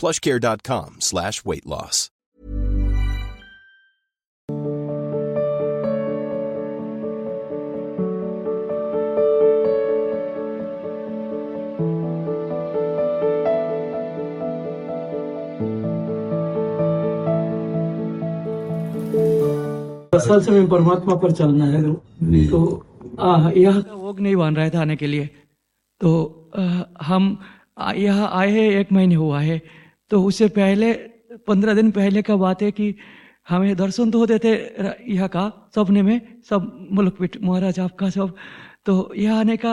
plushcare.com slash weight loss. असल से में परमात्मा पर चलना है तो आ, यह वोग नहीं बन रहा था आने के लिए। तो आ, हम यहाँ आए हैं एक महीने हुआ है। तो उससे पहले, पंद्रह दिन पहले का बात है कि हमें दर्शन तो होते थे यहाँ का सपने में, सब मुल्क पीठ महाराज आपका सब। तो यहाँ आने का,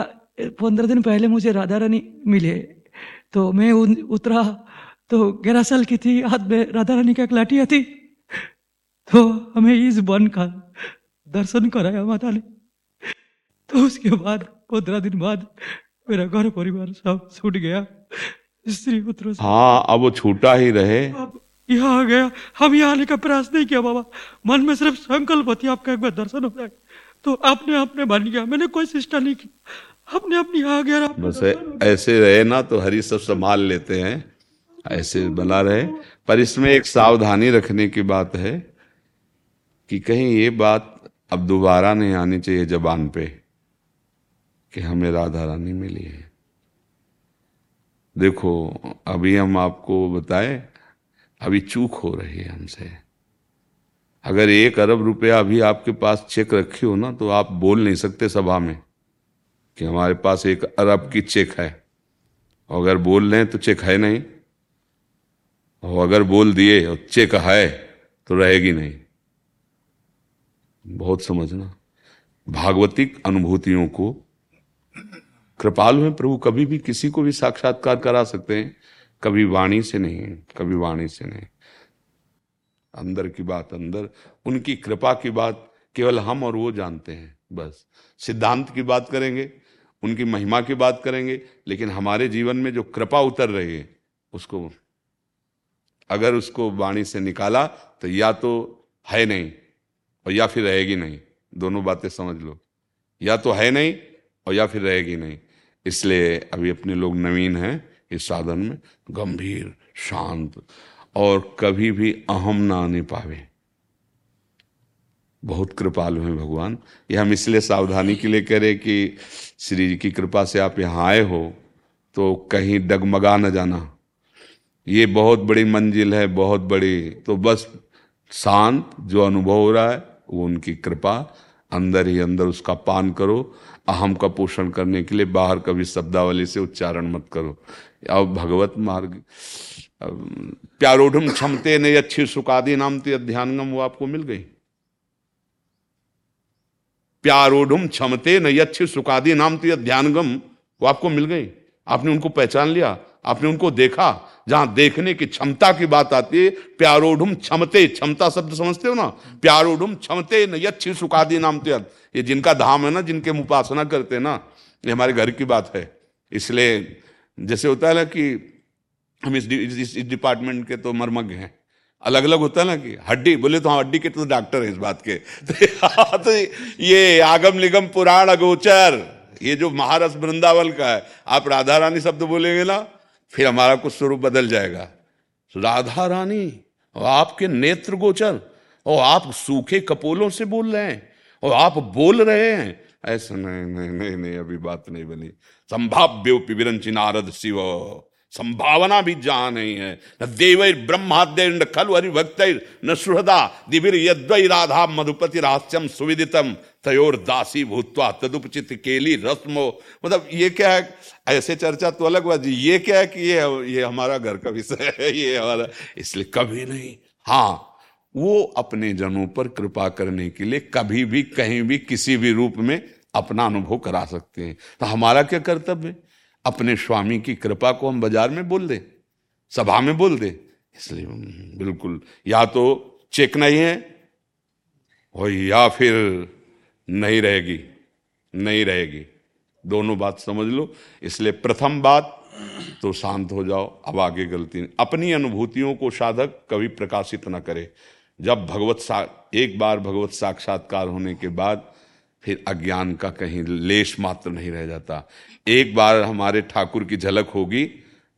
पंद्रह दिन पहले मुझे राधा रानी मिले। तो मैं उतरा तो ग्यारह साल की थी, हाथ में राधा रानी का एक लाठिया थी। तो हमें इस वन का दर्शन कराया माता ने। तो उसके बाद, पंद्रह दिन बाद मेरा घर परिवार सब छूट गया। स्त्री पुत्र हाँ अब वो छूटा ही रहे। अब यहाँ आ गया। हम यहाँ आने का प्रयास नहीं किया बाबा। मन में सिर्फ़ संकल्प थी आपका एक बार दर्शन हो जाए। तो आपने आपने बन गया। मैंने कोई चेष्टा नहीं की अपने अपनी आ गया बस ऐसे रहे ना तो हरी सब संभाल लेते हैं। ऐसे बना रहे। पर इसमें एक सावधानी रखने की बात है कि कहीं ये बात अब दोबारा नहीं आनी चाहिए जबान पे कि हमें राधा रानी मिली है। देखो, अभी हम आपको बताए, अभी चूक हो रही है हमसे। अगर एक अरब रुपया अभी आपके पास चेक रखी हो ना तो आप बोल नहीं सकते सभा में कि हमारे पास एक अरब की चेक है। और अगर बोल रहे तो चेक है नहीं। और अगर बोल दिए और चेक है तो रहेगी नहीं। बहुत समझना। भागवतिक अनुभूतियों को कृपालु हैं, प्रभु कभी भी किसी को भी साक्षात्कार करा सकते हैं। कभी वाणी से नहीं, कभी वाणी से नहीं। अंदर की बात अंदर, उनकी कृपा की बात केवल हम और वो जानते हैं, बस। सिद्धांत की बात करेंगे, उनकी महिमा की बात करेंगे, लेकिन हमारे जीवन में जो कृपा उतर रही है, उसको अगर उसको वाणी से निकाला तो या तो है नहीं, और या फिर रहेगी नहीं। दोनों बातें समझ लो। या तो है नहीं, और या फिर रहेगी नहीं। इसलिए अभी अपने लोग नवीन हैं इस साधन में, गंभीर, शांत, और कभी भी अहम ना आने पावे। बहुत कृपालु हैं भगवान। ये हम इसलिए सावधानी के लिए करें कि श्री जी की कृपा से आप यहाँ आए हो तो कहीं डगमगा न जाना। ये बहुत बड़ी मंजिल है, बहुत बड़ी तो बस शांत जो अनुभव हो रहा है, वो उनकी कृपा अंदर ही अंदर उसका पान करो, अहम का पोषण करने के लिए बाहर कभी शब्दावली से उच्चारण मत करो। अब भगवत मार्ग प्यारोढ़ क्षमते ने अच्छी सुखादि नाम ते ध्यानगम वो आपको मिल गई। प्यारोढ़ क्षमते न अच्छी सुखादि नाम ते ध्यानगम वो आपको मिल गई। आपने उनको पहचान लिया आपने उनको देखा जहाँ देखने की क्षमता की बात आती है प्यारोढ़ क्षमते क्षमता शब्द समझते हो ना? प्यारोढ़ क्षमते न यक्षी सुखादि नाम ते ये जिनका धाम है ना जिनके हम उपासना करते हैं ना ये हमारे घर की बात है। इसलिए जैसे होता है ना कि हम इस, इस, डिपार्टमेंट के तो मर्मज्ञ हैं। अलग अलग होता है ना कि हड्डी बोले तो हाँ हड्डी के तो डॉक्टर है इस बात के। तो, तो ये आगम निगम पुराण अगोचर ये जो महारस वृंदावन का है आप राधा रानी शब्द बोलेंगे ना? फिर हमारा कुछ स्वरूप बदल जाएगा। राधा रानी, और आपके नेत्र गोचर, और आप सूखे कपोलों से बोल रहे हैं, और आप बोल रहे हैं। ऐसा नहीं नहीं नहीं नहीं, अभी बात नहीं बनी। संभाव्य विरंचि नारद शिव। संभावना भी जहाँ नहीं है। न देव ब्रह्माद्य खलु हरिभक्त न सुहृदा दिविर यद्वै राधा मधुपति रहस्यम सुविदितम तयोर दासी भूतवा तदुपचित केली रस्मो। मतलब ये क्या है, ऐसे चर्चा तो अलग बात ये क्या है कि ये ये हमारा घर का विषय है, ये हमारा, इसलिए कभी नहीं। हाँ वो अपने जनों पर कृपा करने के लिए कभी भी कहीं भी किसी भी रूप में अपना अनुभव करा सकते हैं। तो हमारा क्या कर्तव्य? है अपने स्वामी की कृपा को हम बाज़ार में बोल दें, सभा में बोल दें। इसलिए बिल्कुल, या तो चेक नहीं है, और या फिर नहीं रहेगी नहीं रहेगी। दोनों बात समझ लो। इसलिए प्रथम बात तो शांत हो जाओ, अब आगे गलती नहीं। अपनी अनुभूतियों को साधक कभी प्रकाशित न करे। जब भगवत सा, एक बार भगवत साक्षात्कार होने के बाद फिर अज्ञान का कहीं लेश मात्र नहीं रह जाता। एक बार हमारे ठाकुर की झलक होगी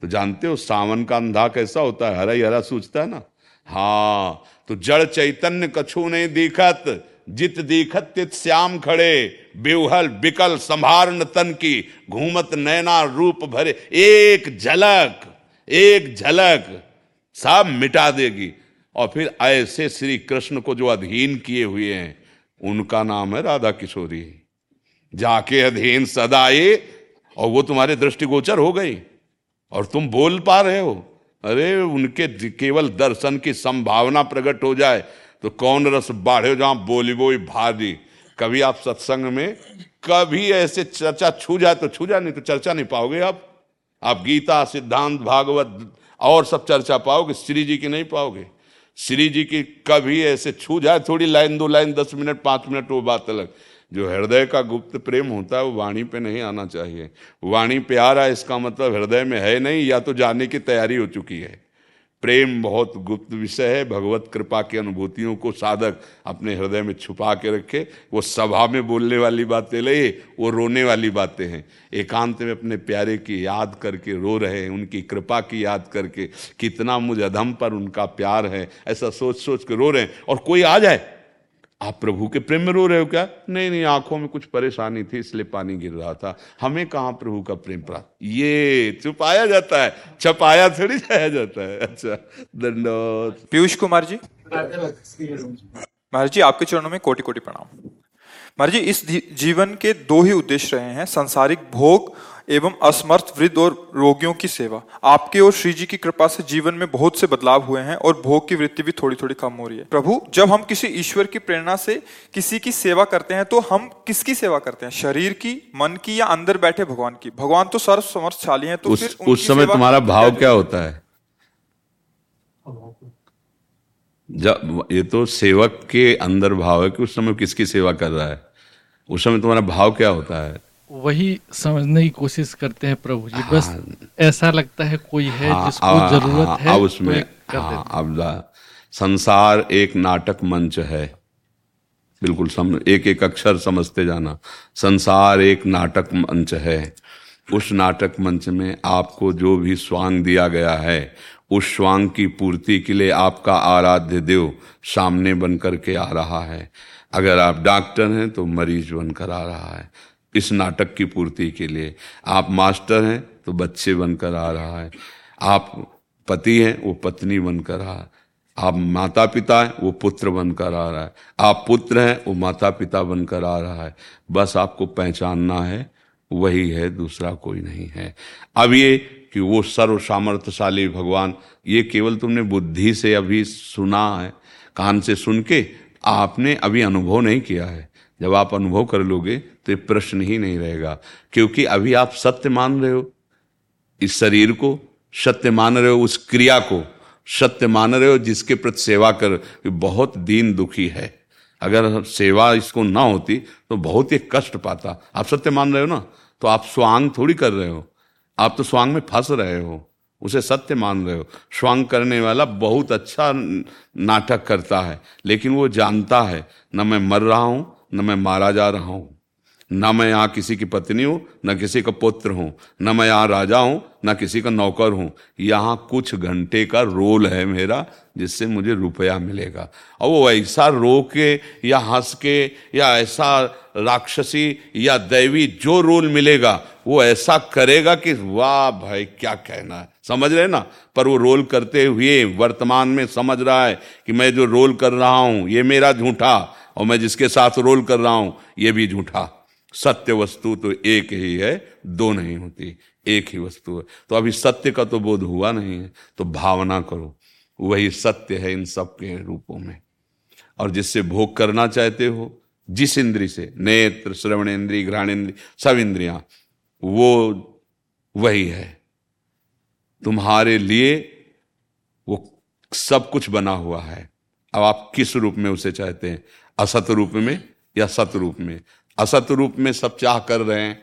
तो जानते हो सावन का अंधा कैसा होता है? हरा ही हरा सूझता है ना? हाँ तो जड़ चैतन्य कछु नहीं दिखत, जित दिखत तित श्याम खड़े बेहल बिकल संभारण तन की, घूमत नैना रूप भरे। एक झलक एक झलक सब मिटा देगी। और फिर ऐसे श्री कृष्ण को जो अधीन किए हुए हैं उनका नाम है राधा किशोरी। जाके अधीन सदाए, और वो तुम्हारे दृष्टिगोचर हो गई, और तुम बोल पा रहे हो। अरे, उनके केवल दर्शन की संभावना प्रकट हो जाए तो कौन रस बाढ़े जहाँ बोली बोई भारी। कभी आप सत्संग में कभी ऐसे चर्चा छू जाए तो छू जाए, नहीं तो चर्चा नहीं पाओगे आप। आप गीता, सिद्धांत, भागवत, और सब चर्चा पाओगे श्री जी की नहीं पाओगे। श्री जी की कभी ऐसे छू जाए थोड़ी लाइन, दो लाइन, दस मिनट, पाँच मिनट, वो बात अलग। जो हृदय का गुप्त प्रेम होता है, वो वाणी पे नहीं आना चाहिए। वाणी पे आ रहा है, इसका मतलब हृदय में है नहीं, या तो जाने की तैयारी हो चुकी है। प्रेम बहुत गुप्त विषय है। भगवत कृपा की अनुभूतियों को साधक अपने हृदय में छुपा के रखे। वो सभा में बोलने वाली बातें ले वो रोने वाली बातें हैं। एकांत में अपने प्यारे की याद करके रो रहे हैं, उनकी कृपा की याद करके। कितना मुझ अधम पर उनका प्यार है, ऐसा सोच सोच के रो रहे हैं। और कोई आ जाए आप प्रभु के प्रेम में रो रहे हो क्या? नहीं नहीं आँखों में कुछ परेशानी थी इसलिए पानी गिर रहा था। हमें कहा प्रभु का प्रेम प्राप्त? ये छुपाया जाता है। छपाया थोड़ी जाया जाता है। अच्छा दंडोत पीयूष कुमार जी। महाराज जी आपके चरणों में कोटि कोटि प्रणाम। महाराज जी इस जीवन के दो ही उद्देश्य रहे हैं संसारिक भोग एवं असमर्थ वृद्ध और रोगियों की सेवा। आपके और श्री जी की कृपा से जीवन में बहुत से बदलाव हुए हैं और भोग की वृत्ति भी थोड़ी थोड़ी कम हो रही है। प्रभु जब हम किसी ईश्वर की प्रेरणा से किसी की सेवा करते हैं तो हम किसकी सेवा करते हैं? शरीर की मन की या अंदर बैठे भगवान की? भगवान तो सर्व समर्थशाली है तो उस, फिर उस समय तुम्हारा भाव क्या होता है? जब ये तो सेवक के अंदर भाव है कि उस समय किसकी सेवा कर रहा है? उस समय तुम्हारा भाव क्या होता है? वही समझने की कोशिश करते हैं प्रभु जी। बस हाँ, ऐसा लगता है कोई है हाँ, जिसको आ, ज़रूरत हाँ, है उसमें तो हाँ, अब संसार एक नाटक मंच है। बिल्कुल सम, एक एक अक्षर समझते जाना। संसार एक नाटक मंच है। उस नाटक मंच में आपको जो भी स्वांग दिया गया है उस स्वांग की पूर्ति के लिए आपका आराध्य देव सामने बन करके आ रहा है। अगर आप डॉक्टर हैं तो मरीज़ बनकर आ रहा है। इस नाटक की पूर्ति के लिए। आप मास्टर हैं तो बच्चे बनकर आ रहा है। आप पति हैं, वो पत्नी बनकर आ आप माता पिता हैं, वो पुत्र बनकर आ रहा है। आप पुत्र हैं, वो माता पिता बनकर आ रहा है। बस आपको पहचानना है, वही है, दूसरा कोई नहीं है। अब ये कि वो सर्व सामर्थ्यशाली भगवान, ये केवल तुमने बुद्धि से अभी सुना है, कान से सुन के आपने अभी अनुभव नहीं किया है। जब आप अनुभव कर लोगे तो ये प्रश्न ही नहीं रहेगा, क्योंकि अभी आप सत्य मान रहे हो। इस शरीर को सत्य मान रहे हो, उस क्रिया को सत्य मान रहे हो, जिसके प्रति सेवा कर बहुत दीन दुखी है। अगर सेवा इसको ना होती तो बहुत ही कष्ट पाता। आप सत्य मान रहे हो ना तो आप स्वांग थोड़ी कर रहे हो। आप तो स्वांग में फंस रहे हो, उसे सत्य मान रहे हो। स्वांग करने वाला बहुत अच्छा नाटक करता है, लेकिन वो जानता है, न मैं मर रहा हूँ, न मैं मारा जा रहा हूँ। न मैं यहाँ किसी की पत्नी हूँ, न किसी का पुत्र हूँ, न मैं यहाँ राजा हूँ, न किसी का नौकर हूँ। यहाँ कुछ घंटे का रोल है मेरा, जिससे मुझे रुपया मिलेगा। और वो ऐसा रो के या हंस के या ऐसा राक्षसी या दैवी जो रोल मिलेगा, वो ऐसा करेगा कि वाह भाई, क्या कहना है। समझ रहे ना? पर वो रोल करते हुए वर्तमान में समझ रहा है कि मैं जो रोल कर रहा हूँ, ये मेरा झूठा, और मैं जिसके साथ रोल कर रहा हूँ, ये भी झूठा। सत्य वस्तु तो एक ही है, दो नहीं होती, एक ही वस्तु है। तो अभी सत्य का तो बोध हुआ नहीं है तो भावना करो, वही सत्य है इन सब के रूपों में। और जिससे भोग करना चाहते हो, जिस इंद्री से, नेत्र श्रवण इंद्री घ्राण इंद्री सब इंद्रिया, वो वही है। तुम्हारे लिए वो सब कुछ बना हुआ है। अब आप किस रूप में उसे चाहते हैं? असत रूप में या सत रूप में? असत रूप में सब चाह कर रहे हैं,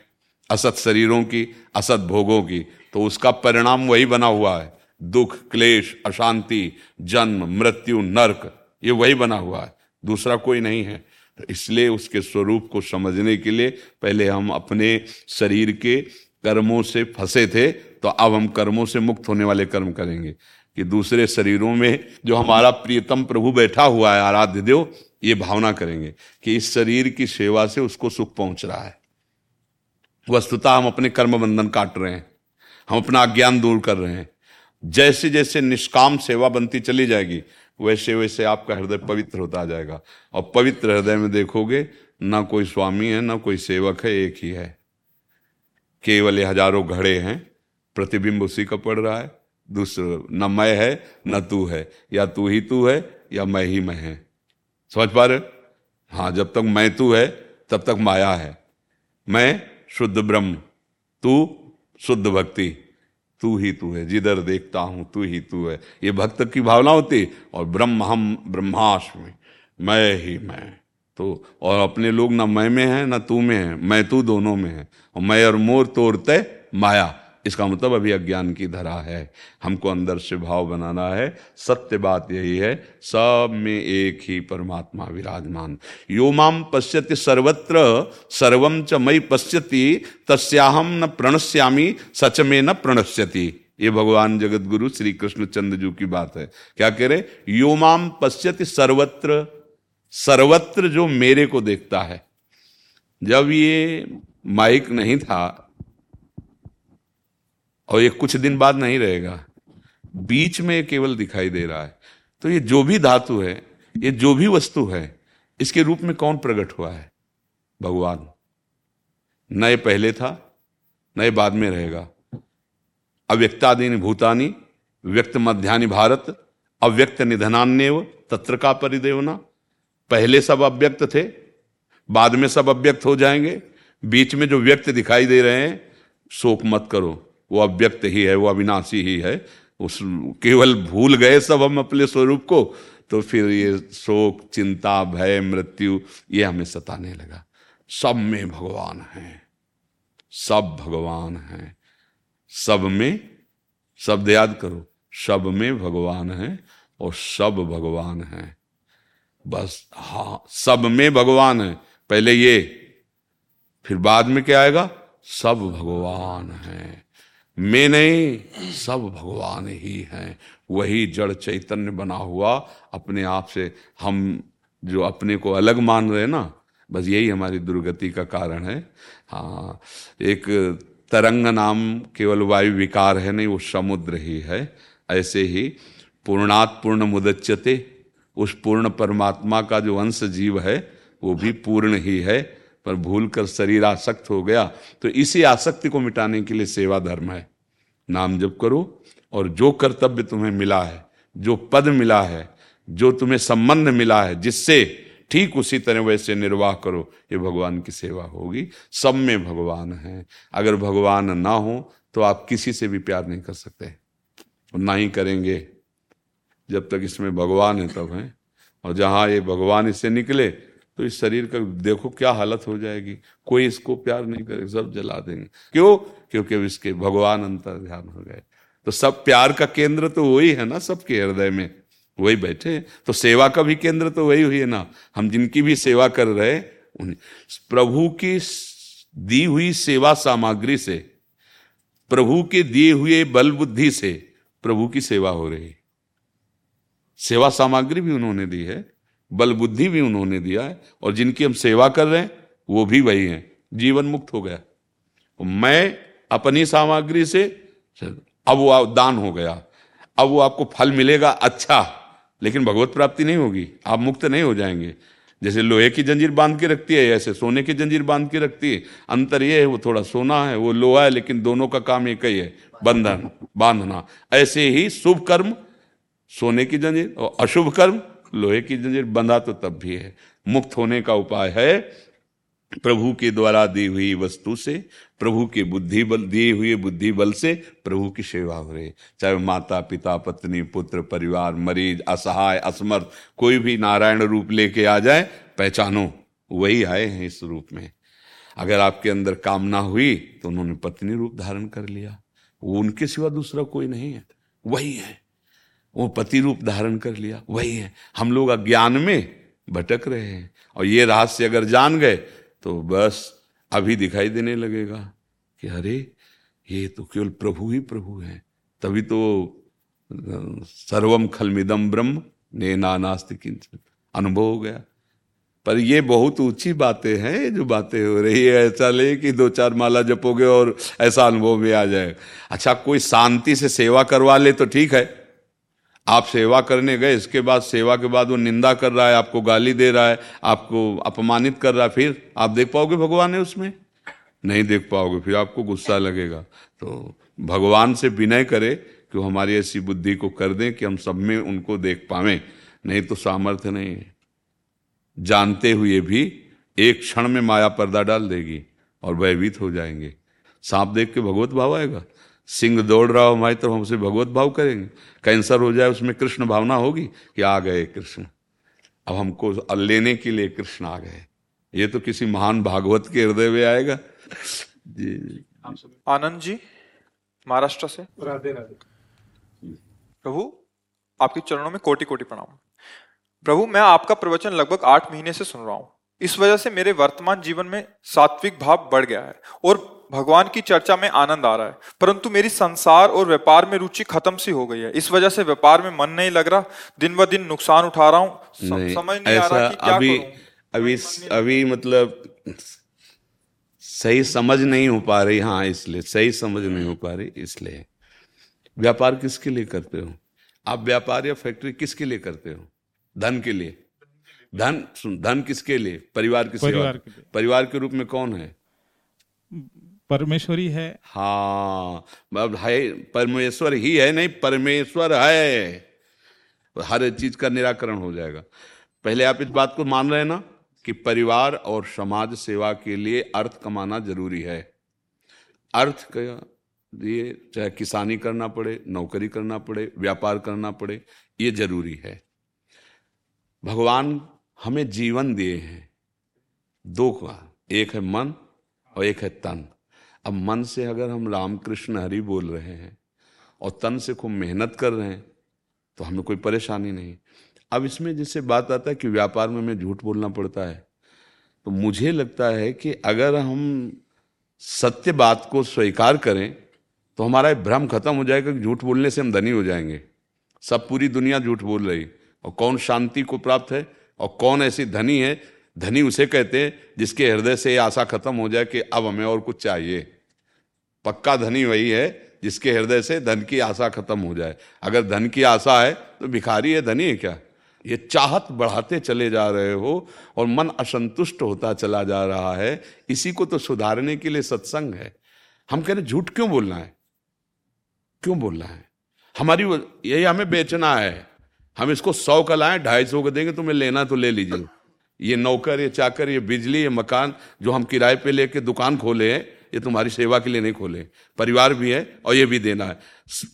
असत शरीरों की, असत भोगों की तो उसका परिणाम वही बना हुआ है। दुख, क्लेश, अशांति, जन्म, मृत्यु, नरक, ये वही बना हुआ है। दूसरा कोई नहीं है। तो इसलिए उसके स्वरूप को समझने के लिए पहले हम अपने शरीर के कर्मों से फंसे थे तो अब हम कर्मों से मुक्त होने वाले कर्म करेंगे। कि दूसरे शरीरों में जो हमारा प्रियतम प्रभु बैठा हुआ है, आराध्य देव ये भावना करेंगे कि इस शरीर की सेवा से उसको सुख पहुँच रहा है। वस्तुता हम अपने कर्म बंधन काट रहे हैं, हम अपना अज्ञान दूर कर रहे हैं। जैसे जैसे निष्काम सेवा बनती चली जाएगी, वैसे वैसे आपका हृदय पवित्र होता जाएगा। और पवित्र हृदय में देखोगे, ना कोई स्वामी है, ना कोई सेवक है, एक ही है। केवल हज़ारों घड़े हैं, प्रतिबिंब उसी का पड़ रहा है। दूसरा, न मैं है, न तू है। या तू ही तू है, या मैं ही मैं है। समझ पा रहे? हाँ जब तक मैं तू है, तब तक माया है। मैं शुद्ध ब्रह्म, तू शुद्ध भक्ति, तू ही तू है। जिधर देखता हूँ, तू ही तू है। ये भक्त की भावना होती और ब्रह्म हम ब्रह्माष्टमी मैं ही मैं। तो और अपने लोग ना मैं में है, ना तू में है। मैं तू दोनों में है। और मैं और मोर तोड़ते माया। इसका मतलब अभी अज्ञान की धरा है। हमको अंदर से भाव बनाना है। सत्य बात यही है, सब में एक ही परमात्मा विराजमान। यो माम पश्यति सर्वत्र सर्वम च मई पश्यति तस्याहम न प्रणश्यामी, सच में न प्रणश्यति। ये भगवान जगत गुरु श्री कृष्ण चंद्र जी की बात है। क्या कह रहे? यो माम पश्यति सर्वत्र सर्वत्र जो मेरे को देखता है। जब ये माइक नहीं था और ये कुछ दिन बाद नहीं रहेगा। बीच में ये केवल दिखाई दे रहा है। तो ये जो भी धातु है, ये जो भी वस्तु है, इसके रूप में कौन प्रकट हुआ है? भगवान। नए पहले था नए बाद में रहेगा। अव्यक्तादीन भूतानी, व्यक्त मध्यानि भारत, अव्यक्त निधनान्य तत्र का परिदेवना। पहले सब अव्यक्त थे, बाद में सब अव्यक्त हो जाएँगे। बीच में जो व्यक्त दिखाई दे रहे हैं, शोक मत करो। वो अव्यक्त ही है, वो अविनाशी ही है। उस केवल भूल गए सब हम अपने स्वरूप को तो फिर ये शोक, चिंता, भय, मृत्यु, ये हमें सताने लगा। सब में भगवान है। सब भगवान है। सब में, शब्द याद करो, सब में भगवान है और सब भगवान है। बस हाँ सब में भगवान है। पहले ये, फिर बाद में क्या आएगा? सब भगवान है। मैं नहीं सब भगवान ही हैं। वही जड़ चैतन्य बना हुआ अपने आप से हम जो अपने को अलग मान रहे ना, बस यही हमारी दुर्गति का कारण है। हाँ एक तरंग नाम केवल वायु विकार है नहीं, वो समुद्र ही है। ऐसे ही पूर्णात पूर्ण मुदच्यते, उस पूर्ण परमात्मा का जो अंश जीव है, वो भी पूर्ण ही है। पर भूल कर शरीर आसक्त हो गया तो इसी आसक्ति को मिटाने के लिए सेवा धर्म है। नाम जप करो, और जो कर्तव्य तुम्हें मिला है, जो पद मिला है, जो तुम्हें संबंध मिला है, जिससे ठीक उसी तरह वैसे निर्वाह करो, ये भगवान की सेवा होगी। सब में भगवान है। अगर भगवान ना हो तो आप किसी से भी प्यार नहीं कर सकते। ना ही करेंगे। जब तक इसमें भगवान है, तब है। और जहाँ ये भगवान इससे निकले तो इस शरीर का देखो क्या हालत हो जाएगी। कोई इसको प्यार नहीं करेगा सब जला देंगे। क्यों? क्योंकि इसके भगवान अंतर ध्यान हो गए। तो सब प्यार का केंद्र तो वही है ना सबके हृदय में। वही बैठे तो सेवा का भी केंद्र तो वही हुई है ना। हम जिनकी भी सेवा कर रहे उन्हें प्रभु की दी हुई सेवा सामग्री से, प्रभु के दिए हुए बल बुद्धि से प्रभु की सेवा हो रही। सेवा सामग्री भी उन्होंने दी है। बल बुद्धि भी उन्होंने दिया है और जिनकी हम सेवा कर रहे हैं, वो भी वही हैं। जीवन मुक्त हो गया। मैं अपनी सामग्री से अब वो दान हो गया। अब वो आपको फल मिलेगा अच्छा। लेकिन भगवत प्राप्ति नहीं होगी। आप मुक्त नहीं हो जाएँगे। जैसे लोहे की जंजीर बाँध के रखती है, ऐसे सोने की जंजीर बाँध के रखती है। अंतर ये है, वो थोड़ा सोना है, वो लोहा है, लेकिन दोनों का काम एक ही है, बंधन, बांधना। ऐसे ही शुभ कर्म, सोने की जंजीर और अशुभ कर्म लोहे की जंजीर बंधा तो तब भी है। मुक्त होने का उपाय है प्रभु के द्वारा दी हुई वस्तु से, प्रभु के बुद्धि बल दिए हुए बुद्धि बल से प्रभु की सेवा हो रही। चाहे माता, पिता, पत्नी, पुत्र, परिवार, मरीज़, असहाय, असमर्थ, कोई भी नारायण रूप लेके आ जाए, पहचानो, वही आए हैं इस रूप में। अगर आपके अंदर कामना हुई तो उन्होंने पत्नी रूप धारण कर लिया। वो उनके सिवा दूसरा कोई नहीं है। वही है। वो पति रूप धारण कर लिया। वही है। हम लोग अज्ञान में भटक रहे हैं। और ये रहस्य अगर जान गए तो बस अभी दिखाई देने लगेगा कि अरे, ये तो केवल प्रभु ही प्रभु है। तभी तो सर्वम खलमिदम ब्रह्म, ने नास्ति किंचन अनुभव हो गया। पर ये बहुत ऊँची बातें हैं जो बातें हो रही है, ऐसा ले कि दो चार माला जपोगे और ऐसा अनुभव में आ जाए अच्छा कोई शांति से सेवा करवा ले तो ठीक है। आप सेवा करने गए, इसके बाद, सेवा के बाद वो निंदा कर रहा है, आपको गाली दे रहा है, आपको अपमानित कर रहा है, फिर आप देख पाओगे भगवान है उसमें? नहीं देख पाओगे, फिर आपको गुस्सा लगेगा। तो भगवान से विनय करे कि वो हमारी ऐसी बुद्धि को कर दें कि हम सब में उनको देख पावे। नहीं तो सामर्थ्य नहीं है। जानते हुए भी एक क्षण में माया पर्दा डाल देगी और भयभीत हो जाएँगे। सांप देख के भगवत भाव आएगा। सिंह दौड़ रहा हो हमारी तरफ़ हमसे भगवत भाव करेंगे। कैंसर हो जाए उसमें कृष्ण भावना होगी कि आ गए कृष्ण। अब हमको लेने के लिए कृष्ण आ गए। ये तो किसी महान भागवत के हृदय में आएगा। जी आनंद जी महाराष्ट्र से। राधे राधे। प्रभु आपके चरणों में कोटि कोटि प्रणाम। प्रभु मैं आपका प्रवचन लगभग आठ महीने से सुन रहा हूँ। इस वजह से मेरे वर्तमान जीवन में सात्विक भाव बढ़ गया है और भगवान की चर्चा में आनंद आ रहा है। परंतु मेरी संसार और व्यापार में रुचि खत्म सी हो गई है। इस वजह से व्यापार में मन नहीं लग रहा दिन ब दिन नुकसान उठा रहा हूँ। समझ नहीं आ रहा कि क्या अभी अभी अभी मतलब सही समझ नहीं हो पा रही। हाँ इसलिए सही समझ नहीं हो पा रही इसलिए। व्यापार किसके लिए करते हो? आप व्यापार या फैक्ट्री किसके लिए करते हो? धन के लिए। धन धन किसके लिए? परिवार की सेवा परिवार के रूप में कौन है? परमेश्वरी है। हाँ है, परमेश्वर ही है, नहीं, परमेश्वर है। हर चीज़ का निराकरण हो जाएगा। पहले आप इस बात को मान रहे हैं ना कि परिवार और समाज सेवा के लिए अर्थ कमाना ज़रूरी है। अर्थ का ये चाहे किसानी करना पड़े, नौकरी करना पड़े, व्यापार करना पड़े, ये ज़रूरी है। भगवान हमें जीवन दिए हैं। दो का, एक है मन और एक है तन। अब मन से अगर हम रामकृष्ण हरि बोल रहे हैं और तन से खूब मेहनत कर रहे हैं तो हमें कोई परेशानी नहीं। अब इसमें जिससे बात आता है कि व्यापार में हमें झूठ बोलना पड़ता है तो मुझे लगता है कि अगर हम सत्य बात को स्वीकार करें तो हमारा भ्रम खत्म हो जाएगा कि झूठ बोलने से हम धनी हो जाएँगे। सब पूरी दुनिया झूठ बोल रही, और कौन शांति को प्राप्त है और कौन ऐसी धनी है, धनी उसे कहते हैं जिसके हृदय से ये आशा खत्म हो जाए कि अब हमें और कुछ चाहिए। पक्का धनी वही है जिसके हृदय से धन की आशा खत्म हो जाए। अगर धन की आशा है तो भिखारी है, धनी है क्या? ये चाहत बढ़ाते चले जा रहे हो और मन असंतुष्ट होता चला जा रहा है। इसी को तो सुधारने के लिए सत्संग है। हम कह रहे, झूठ क्यों बोलना है? क्यों बोलना है? हमारी यही हमें बेचना है। हम इसको सौ का लाए, ढाई सौ का देंगे, तुम्हें लेना तो ले लीजिए। ये नौकर, ये चाकर, ये बिजली, ये मकान, जो हम किराए पे लेके दुकान खोले हैं ये तुम्हारी सेवा के लिए नहीं खोले। परिवार भी है और ये भी देना है।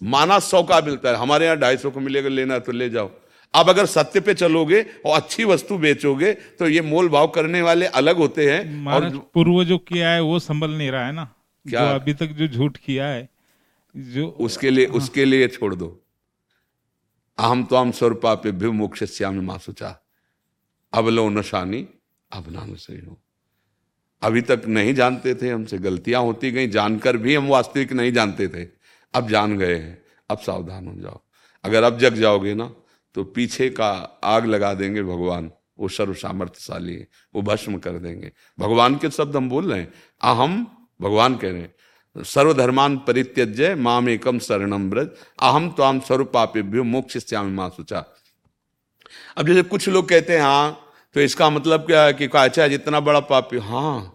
माना सौ का मिलता है। हमारे यहाँ ढाई सौ को मिलेगा लेना है तो ले जाओ। अब अगर सत्य पे चलोगे और अच्छी वस्तु बेचोगे तो ये मोल भाव करने वाले अलग होते हैं और पूर्व जो किया है वो संभल नहीं रहा है ना? क्या? अभी तक जो झूठ किया है जो उसके लिए हाँ। उसके लिए छोड़ दो। अहम तो हम स्वरूपा पे भी मोक्ष श्याम माँ सोचा अब लो नशानी अब नाम सही हो। अभी तक नहीं जानते थे हमसे, गलतियाँ होती गई, जानकर भी हम वास्तविक नहीं जानते थे। अब जान गए हैं, अब सावधान हो जाओ। अगर अब जग जाओगे ना तो पीछे का आग लगा देंगे भगवान। वो सर्व सामर्थ्यशाली है, वो भस्म कर देंगे। भगवान के शब्द हम बोल रहे हैं अहम भगवान कह रहे हैं, सर्वधर्मान परित्यज्य माम एकम शरणम ब्रज अहम तो हम स्वरूपापेभ्यो मोक्ष श्याम माँ सुचा अब जैसे कुछ लोग कहते हैं हाँ तो इसका मतलब क्या है कि अच्छा जितना बड़ा पापी हाँ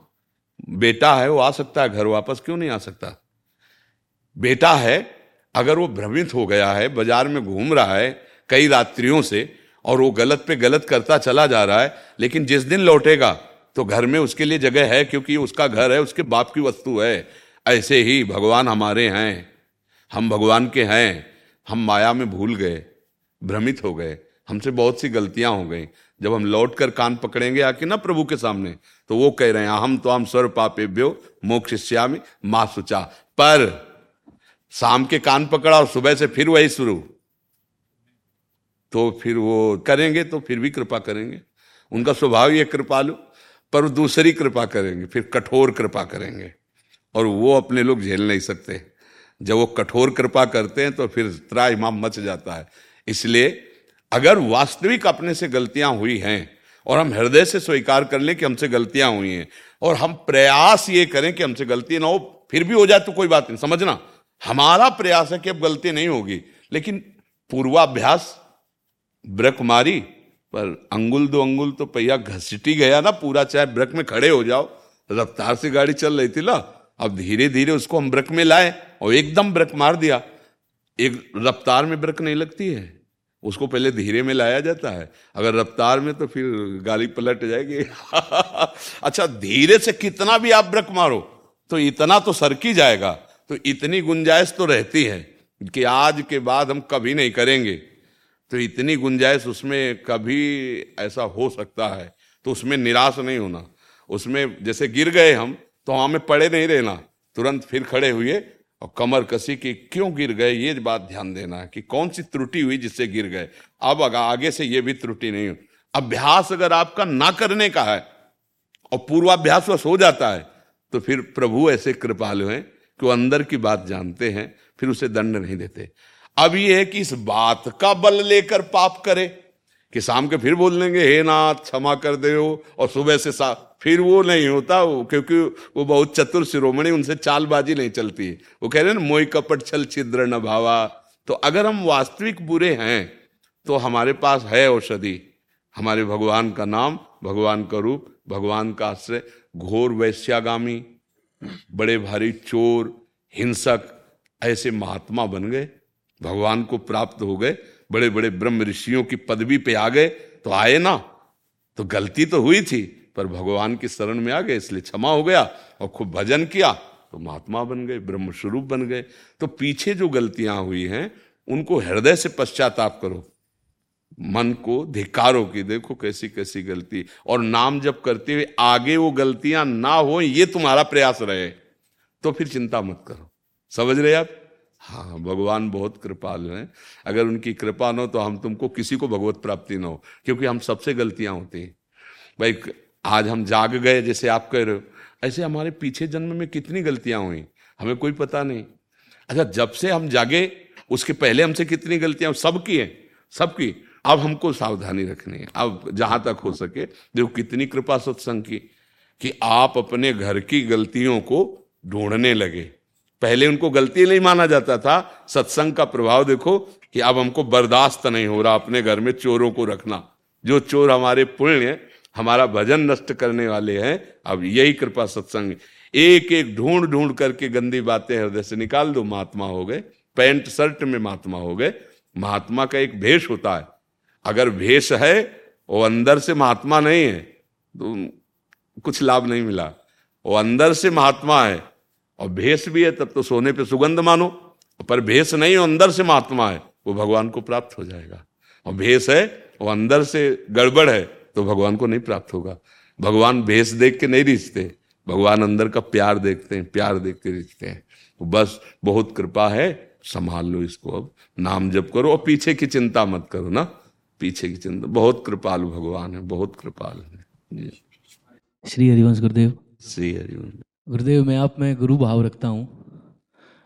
बेटा है, वो आ सकता है, घर वापस क्यों नहीं आ सकता? बेटा है, अगर वो भ्रमित हो गया है, बाज़ार में घूम रहा है, कई रात्रियों से, और वो गलत पे गलत करता चला जा रहा है, लेकिन जिस दिन लौटेगा तो घर में उसके लिए जगह है, क्योंकि उसका घर है, उसके बाप की वस्तु है। ऐसे ही भगवान हमारे हैं, हम भगवान के हैं, हम माया में भूल गए, भ्रमित हो गए, हमसे बहुत सी गलतियाँ हो गई। जब हम लौट कर कान पकड़ेंगे आके ना प्रभु के सामने तो वो कह रहे हैं, हम तो हम स्वर पापेभ्यो मोक्ष श्यामी माँ सुचा पर शाम के कान पकड़ा और सुबह से फिर वही शुरू। तो फिर वो करेंगे तो फिर भी कृपा करेंगे। उनका स्वभाव ही कृपालु, पर दूसरी कृपा करेंगे, फिर कठोर कृपा करेंगे। और वो अपने लोग झेल नहीं सकते। जब वो कठोर कृपा करते हैं तो फिर त्राइमाम मच जाता है। इसलिए अगर वास्तविक अपने से गलतियाँ हुई हैं और हम हृदय से स्वीकार कर लें कि हमसे गलतियाँ हुई हैं और हम प्रयास ये करें कि हमसे गलती ना हो, फिर भी हो जाए तो कोई बात नहीं, समझना। हमारा प्रयास है कि अब गलती नहीं होगी, लेकिन पूर्वाभ्यास ब्रक मारी पर अंगुल दो अंगुल तो पहिया घसीटी गया ना पूरा, चाहे ब्रक में खड़े हो जाओ, रफ्तार से गाड़ी चल रही थी ना, अब धीरे धीरे उसको हम ब्रक में लाए और एकदम ब्रक मार दिया। एक रफ्तार में ब्रक नहीं लगती है। उसको पहले धीरे में लाया जाता है। अगर रफ्तार में तो फिर गाली पलट जाएगी। अच्छा धीरे से कितना भी आप ब्रक मारो तो इतना तो सरकी जाएगा। तो इतनी गुंजाइश तो रहती है कि आज के बाद हम कभी नहीं करेंगे। तो इतनी गुंजाइश उसमें कभी ऐसा हो सकता है तो उसमें निराश नहीं होना। उसमें जैसे गिर गए हम तो हमें पड़े नहीं रहना। तुरंत फिर खड़े हुए और कमर कसी की क्यों गिर गए, ये बात ध्यान देना है कि कौन सी त्रुटि हुई जिससे गिर गए। अब आगे से ये भी त्रुटि नहीं हो अभ्यास अगर आपका ना करने का है और पूर्वाभ्यास वह हो जाता है तो फिर प्रभु ऐसे कृपालु हैं कि वो अंदर की बात जानते हैं, फिर उसे दंड नहीं देते। अब ये है कि इस बात का बल लेकर पाप करे, कि शाम के फिर बोल लेंगे, हे नाथ, क्षमा कर दे और सुबह से सा फिर वो नहीं होता, वो क्योंकि वो बहुत चतुर शिरोमणि, उनसे चालबाजी नहीं चलती। वो कह रहे हैं, मोई कपट छल छिद्र न भावा। तो अगर हम वास्तविक बुरे हैं तो हमारे पास है औषधि। हमारे भगवान का नाम, भगवान का रूप, भगवान का आश्रय, घोर वैश्यागामी, बड़े भारी चोर, हिंसक, ऐसे महात्मा बन गए, भगवान को प्राप्त हो गए बड़े बड़े ब्रह्म ऋषियों की पदवी पे आ गए तो आए ना। तो गलती तो हुई थी पर भगवान की शरण में आ गए, इसलिए क्षमा हो गया और खूब भजन किया तो महात्मा बन गए ब्रह्म स्वरूप बन गए। तो पीछे जो गलतियाँ हुई हैं, उनको हृदय से पश्चाताप करो। मन को धिकारो की देखो कैसी कैसी गलती, और नाम जब करते हुए आगे वो गलतियाँ ना हो, ये तुम्हारा प्रयास रहे। तो फिर चिंता मत करो। समझ रहे आप? हाँ भगवान बहुत कृपाल हैं। अगर उनकी कृपा न हो तो हम तुमको किसी को भगवत प्राप्ति ना हो, क्योंकि हम सबसे गलतियाँ होती हैं। भाई आज हम जाग गए जैसे आप कह रहे हो। ऐसे हमारे पीछे जन्म में कितनी गलतियाँ हुई? हमें कोई पता नहीं। अच्छा जब से हम जागे, उसके पहले हमसे कितनी गलतियाँ सबकी हैं सबकी अब हमको सावधानी रखनी है। अब जहाँ तक हो सके, देखो कितनी कृपा सत्संग की, कि आप अपने घर की गलतियों को ढूँढने लगे। पहले उनको गलती नहीं माना जाता था। सत्संग का प्रभाव देखो कि अब हमको बर्दाश्त नहीं हो रहा अपने घर में चोरों को रखना। जो चोर हमारे पुण्य हमारा भजन नष्ट करने वाले हैं, अब यही कृपा सत्संग। एक एक ढूंढ ढूंढ करके गंदी बातें हृदय से निकाल दो, महात्मा हो गए। पैंट शर्ट में महात्मा हो गए। महात्मा का एक भेष होता है। अगर भेष है, वो अंदर से महात्मा नहीं है तो कुछ लाभ नहीं मिला। वो अंदर से महात्मा है, और भेष भी है, तब तो सोने पे सुगंध मानो। पर भेष नहीं अंदर से महात्मा है, वो भगवान को प्राप्त हो जाएगा। और भेष है, वो अंदर से गड़बड़ है तो भगवान को नहीं प्राप्त होगा। भगवान भेष देख के नहीं रिझते। भगवान अंदर का प्यार देखते हैं प्यार देख के रिझते हैं। तो बस बहुत कृपा है संभाल लो इसको अब। नाम जप करो और पीछे की चिंता मत करो ना। पीछे की चिंता बहुत कृपालु भगवान है बहुत कृपालु है। श्री हरिवंश गुरुदेव। श्री हरिवंश। गुरुदेव मैं आप में गुरु भाव रखता हूँ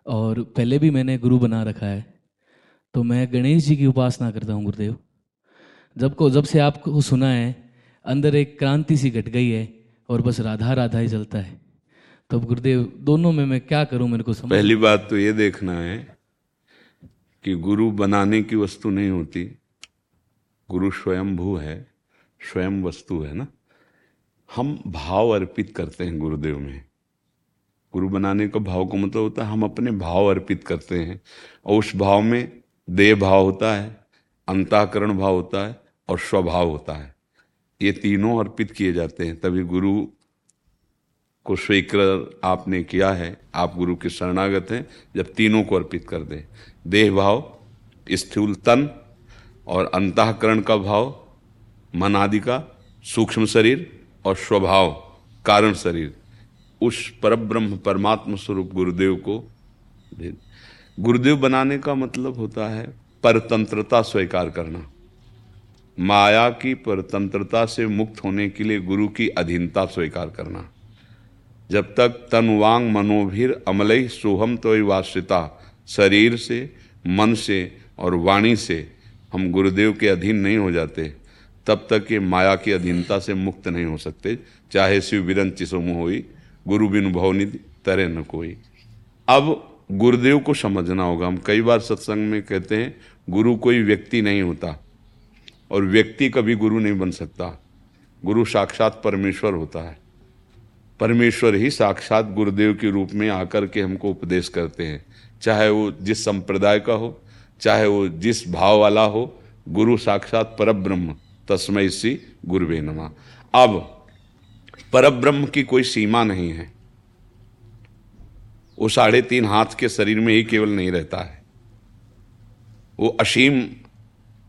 और पहले भी मैंने गुरु बना रखा है। तो मैं गणेश जी की उपासना करता हूँ गुरुदेव। जब को जब से आपको सुना है अंदर एक क्रांति सी घट गई है और बस राधा राधा ही चलता है। तो गुरुदेव, दोनों में मैं क्या करूँ मेरे को समझ पहली बात तो ये देखना है कि गुरु बनाने की वस्तु नहीं होती। गुरु स्वयं भू है, स्वयं वस्तु है ना? हम भाव अर्पित करते हैं गुरुदेव में। गुरु बनाने का भाव का मतलब होता है हम अपने भाव अर्पित करते हैं और उस भाव में देह भाव होता है, अंताकरण भाव होता है और स्वभाव होता है। ये तीनों अर्पित किए जाते हैं। तभी गुरु को स्वीकृत आपने किया है। आप गुरु के शरणागत हैं, जब तीनों को अर्पित कर दे। देह भाव, स्थूल तन और अंतकरण का भाव, मन आदि का, सूक्ष्म शरीर और स्वभाव, कारण शरीर। उस परब्रह्म परमात्मा स्वरूप गुरुदेव को गुरुदेव बनाने का मतलब होता है परतंत्रता स्वीकार करना। माया की परतंत्रता से मुक्त होने के लिए गुरु की अधीनता स्वीकार करना। जब तक तन वांग मनोभीर अमलई सोहम तो वाश्रिता शरीर से, मन से और वाणी से हम गुरुदेव के अधीन नहीं हो जाते, तब तक ये माया की अधीनता से मुक्त नहीं हो सकते। चाहे शिव विरन चिसोम हो गुरु बिन भवनिधि तरे न कोई। अब गुरुदेव को समझना होगा। हम कई बार सत्संग में कहते हैं, गुरु कोई व्यक्ति नहीं होता। और व्यक्ति कभी गुरु नहीं बन सकता। गुरु साक्षात परमेश्वर होता है। परमेश्वर ही साक्षात गुरुदेव के रूप में आकर के हमको उपदेश करते हैं। चाहे वो जिस संप्रदाय का हो, चाहे वो जिस भाव वाला हो, गुरु साक्षात परब्रह्म तस्मय सी गुरुवे नमा। अब, परब्रह्म की कोई सीमा नहीं है। वो साढ़े तीन हाथ के शरीर में ही केवल नहीं रहता है। वो असीम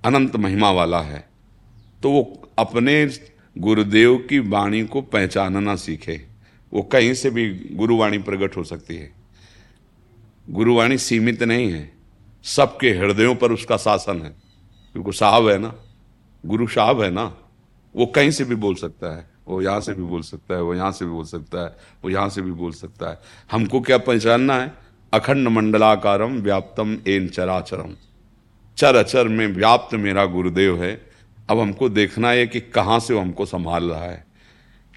अनंत महिमा वाला है तो वो अपने गुरुदेव की वाणी को पहचानना सीखे। वो कहीं से भी गुरुवाणी प्रकट हो सकती है। गुरुवाणी सीमित नहीं है, सबके हृदयों पर उसका शासन है। क्योंकि साहब है ना, गुरु साहब है ना, वो कहीं से भी बोल सकता है। वो यहाँ से भी बोल सकता है, वो यहाँ से भी बोल सकता है, वो यहाँ से भी बोल सकता है। हमको क्या पहचानना है? अखंड मंडलाकारम व्याप्तम एन चराचरम। चर अचर में व्याप्त मेरा गुरुदेव है, अब हमको देखना है कि कहाँ से वो हमको संभाल रहा है।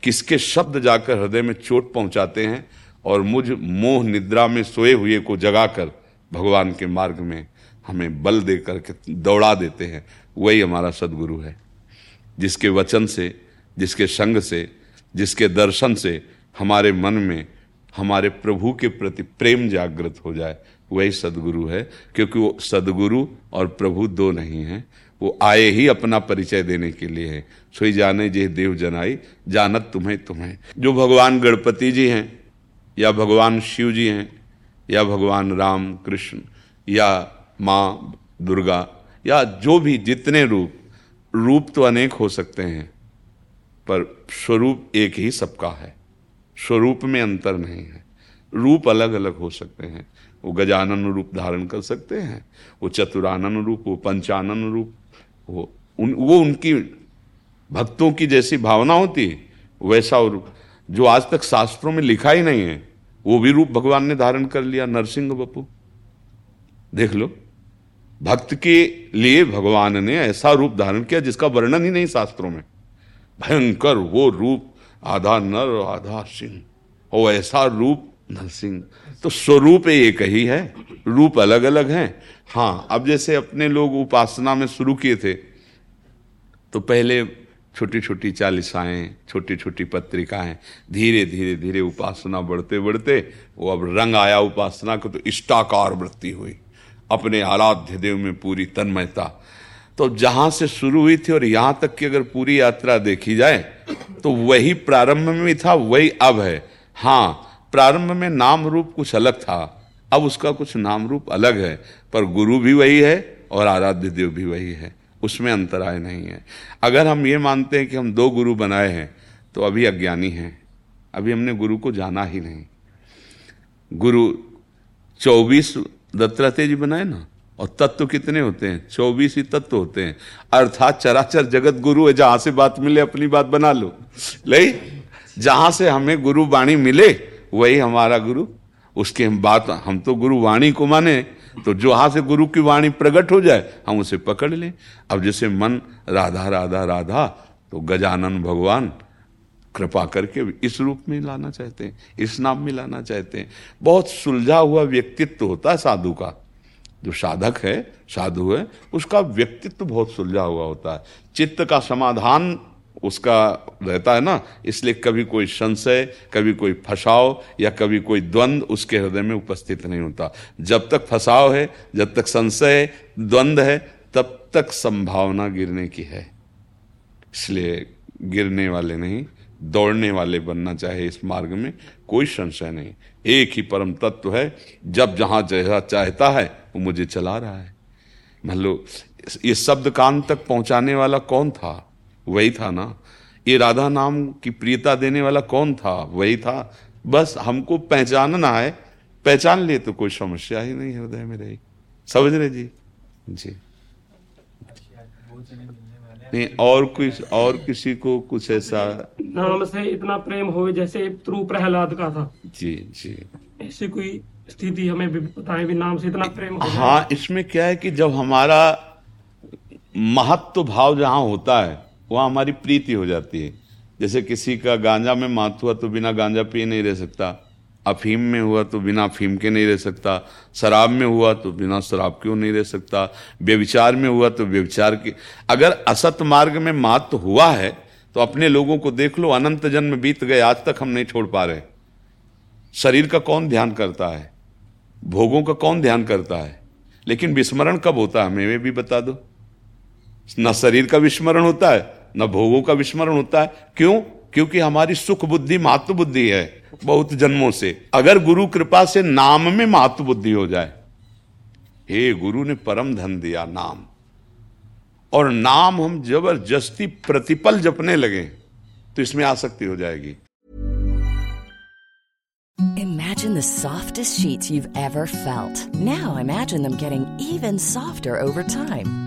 किसके शब्द जाकर हृदय में चोट पहुंचाते हैं और मुझ मोह निद्रा में सोए हुए को जगाकर भगवान के मार्ग में हमें बल दे करके दौड़ा देते हैं। वही हमारा सदगुरु है, जिसके वचन से, जिसके संग से, जिसके दर्शन से हमारे मन में, हमारे प्रभु के प्रति प्रेम जागृत हो जाए। वही सदगुरु है, क्योंकि वो सदगुरु और प्रभु दो नहीं हैं। वो आए ही अपना परिचय देने के लिए है। सोई जाने जे देव जनाई, जानत तुम्हें तुम्हें। जो भगवान गणपति जी हैं, या भगवान शिव जी हैं, या भगवान राम कृष्ण, या माँ दुर्गा, या जो भी जितने रूप रूप तो अनेक हो सकते हैं, पर स्वरूप एक ही सबका है। स्वरूप में अंतर नहीं है। रूप अलग अलग हो सकते हैं। वो गजानन रूप धारण कर सकते हैं, वो चतुरानन रूप, वो पंचानन रूप, वो उन, वो उनकी भक्तों की जैसी भावना होती वैसा और जो आज तक शास्त्रों में लिखा ही नहीं है, वो भी रूप भगवान ने धारण कर लिया, नरसिंह बपू। देख लो, भक्त के लिए भगवान ने ऐसा रूप धारण किया जिसका वर्णन ही नहीं शास्त्रों में। भयंकर वो रूप, आधा नर, आधा सिंह। और ऐसा रूप नरसिंह तो स्वरूप एक ही है, रूप अलग अलग हैं। हाँ अब जैसे अपने लोग उपासना में शुरू किए थे तो पहले छोटी छोटी चालीसाएँ छोटी छोटी पत्रिकाएँ धीरे धीरे धीरे उपासना बढ़ते बढ़ते वो अब रंग आया उपासना को तो इष्टाकार वृत्ति हुई। अपने आराध्य देव में पूरी तन्मयता। तो जहाँ से शुरू हुई थी और यहाँ तक की अगर पूरी यात्रा देखी जाए तो वही प्रारंभ में था, वही अब है। हाँ प्रारंभ में नाम रूप कुछ अलग था। अब उसका कुछ नाम रूप अलग है, पर गुरु भी वही है और आराध्य देव भी वही है। उसमें अंतराय नहीं है। अगर हम ये मानते हैं कि हम दो गुरु बनाए हैं तो अभी अज्ञानी हैं। अभी हमने गुरु को जाना ही नहीं। गुरु चौबीस दत्तात्रेय जी बनाए ना, और तत्व कितने होते हैं? चौबीस ही तत्व होते हैं। अर्थात चराचर जगत गुरु है, जहाँ से बात मिले अपनी बात बना लो। ले जहाँ से हमें गुरु वाणी मिले वही हमारा गुरु। उसके हम बात हम तो गुरु वाणी को माने तो जहाँ से गुरु की वाणी प्रकट हो जाए, हम उसे पकड़ लें। अब जैसे मन राधा राधा राधा तो गजानन भगवान कृपा करके इस रूप में लाना चाहते हैं, इस नाम में लाना चाहते हैं। बहुत सुलझा हुआ व्यक्तित्व होता है साधु का। जो साधक है, साधु है, उसका व्यक्तित्व बहुत सुलझा हुआ होता है। चित्त का समाधान उसका रहता है ना, इसलिए कभी कोई संशय, कभी कोई फसाव या कभी कोई द्वंद्व उसके हृदय में उपस्थित नहीं होता। जब तक फसाव है, जब तक संशय है द्वंद है, तब तक संभावना गिरने की है। इसलिए गिरने वाले नहीं, दौड़ने वाले बनना चाहे इस मार्ग में कोई संशय नहीं। एक ही परम तत्व है, जब जहाँ जैसा चाहता है, वो मुझे चला रहा है। मान लो, ये शब्द कान तक पहुँचाने वाला कौन था? वही था ना। ये राधा नाम की प्रियता देने वाला कौन था? वही था। बस हमको पहचानना है पहचान लिए तो कोई समस्या ही नहीं हृदय में रही। समझ रहे जी? जी। नहीं और कुछ और किसी को कुछ ऐसा नाम से इतना प्रेम हो जैसे त्रु प्रहलाद का था। जी जी। ऐसी कोई स्थिति हमें भी बताएँ भी नाम से इतना प्रेम हो हाँ इसमें क्या है कि जब हमारा महत्व भाव जहाँ होता है वहाँ हमारी प्रीति हो जाती है। जैसे किसी का गांजा में मात हुआ तो बिना गांजा पिए नहीं रह सकता। अफीम में हुआ तो बिना अफीम के नहीं रह सकता। शराब में हुआ तो बिना शराब क्यों नहीं रह सकता। व्यविचार में हुआ तो व्यविचार के। अगर असत मार्ग में मात हुआ है तो अपने लोगों को देख लो, अनंत जन्म बीत गए, आज तक हम नहीं छोड़ पा रहे। शरीर का कौन ध्यान करता है? भोगों का कौन ध्यान करता है? लेकिन विस्मरण कब होता है? हमें भी बता दो। न शरीर का विस्मरण होता है न भोगों का विस्मरण होता है। क्यों? क्योंकि हमारी सुख बुद्धि महत्व बुद्धि है, बहुत जन्मों से। अगर गुरु कृपा से नाम में महत्व बुद्धि हो जाए, हे गुरु ने परम धन दिया नाम। और नाम हम ज़बरदस्ती प्रतिपल जपने लगे तो इसमें आसक्ति हो जाएगी। Imagine the softest sheets you've ever felt. Now imagine them getting even softer over time.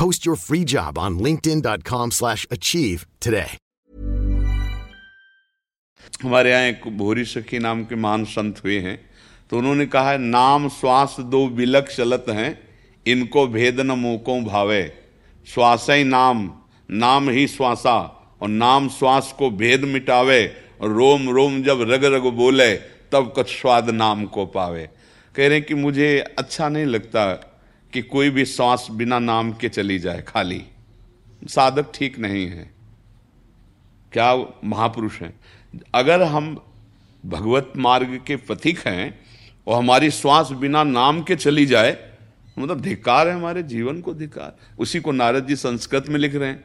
Post your free job on linkedin.com slash achieve today. हमारे यहाँ एक भोरी सखी नाम के महान संत हुए हैं। तो उन्होंने कहा है नाम श्वास दो बिलक चलत हैं, इनको भेद न मोको भावे। श्वास ही नाम नाम ही श्वासा, और नाम श्वास को भेद मिटावे। और रोम रोम जब रग रग बोले, तब कुछ स्वाद नाम को पावे। कह रहे हैं कि मुझे अच्छा नहीं लगता कि कोई भी श्वास बिना नाम के चली जाए, खाली। साधक ठीक नहीं है। क्या महापुरुष हैं? अगर हम भगवत मार्ग के पथिक हैं और हमारी श्वास बिना नाम के चली जाए मतलब धिकार है हमारे जीवन को धिकार उसी को नारद जी संस्कृत में लिख रहे हैं।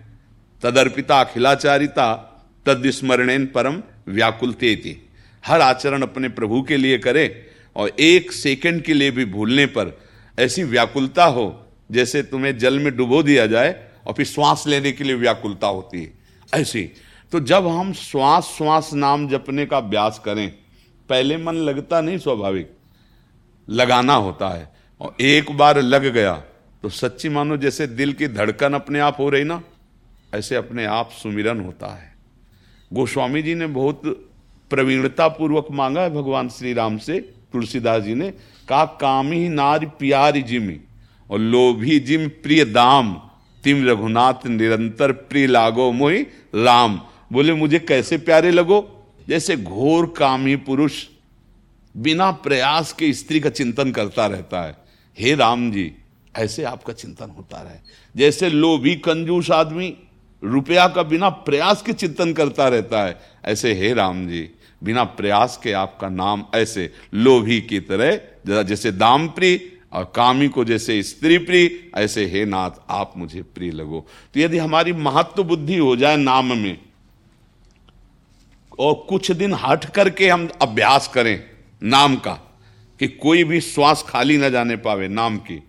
तदर्पिता अखिलाचारिता तद स्मरणेन परम व्याकुलते हर आचरण अपने प्रभु के लिए करे और एक सेकंड के लिए भी भूलने पर ऐसी व्याकुलता हो, जैसे तुम्हें जल में डुबो दिया जाए और फिर श्वास लेने के लिए व्याकुलता होती है। ऐसी। तो जब हम श्वास श्वास नाम जपने का अभ्यास करें, पहले मन लगता नहीं स्वाभाविक। लगाना होता है। और एक बार लग गया तो सच्ची मानो जैसे दिल की धड़कन अपने आप हो रही ना, ऐसे अपने आप सुमिरन होता है। गोस्वामी जी ने बहुत प्रवीणता पूर्वक मांगा है भगवान श्री राम से, तुलसीदास जी ने कहा कामी नार प्यारी जिम, और लोभी जिम प्रिय दाम। तिम रघुनाथ निरंतर प्रिय लागो मोहि राम। बोले, मुझे कैसे प्यारे लगो? जैसे घोर कामी पुरुष बिना प्रयास के स्त्री का चिंतन करता रहता है। हे राम जी, ऐसे आपका चिंतन होता रहे। जैसे लोभी कंजूस आदमी रुपया का बिना प्रयास के चिंतन करता रहता है। ऐसे हे राम जी, बिना प्रयास के आपका नाम ऐसे लोभी की तरह जैसे दाम प्रिय और कामी को जैसे स्त्री प्रिय ऐसे हे नाथ आप मुझे प्रिय लगो। तो यदि हमारी महत्व बुद्धि हो जाए नाम में और कुछ दिन हट करके हम अभ्यास करें नाम का कि कोई भी श्वास खाली ना जाने पावे नाम की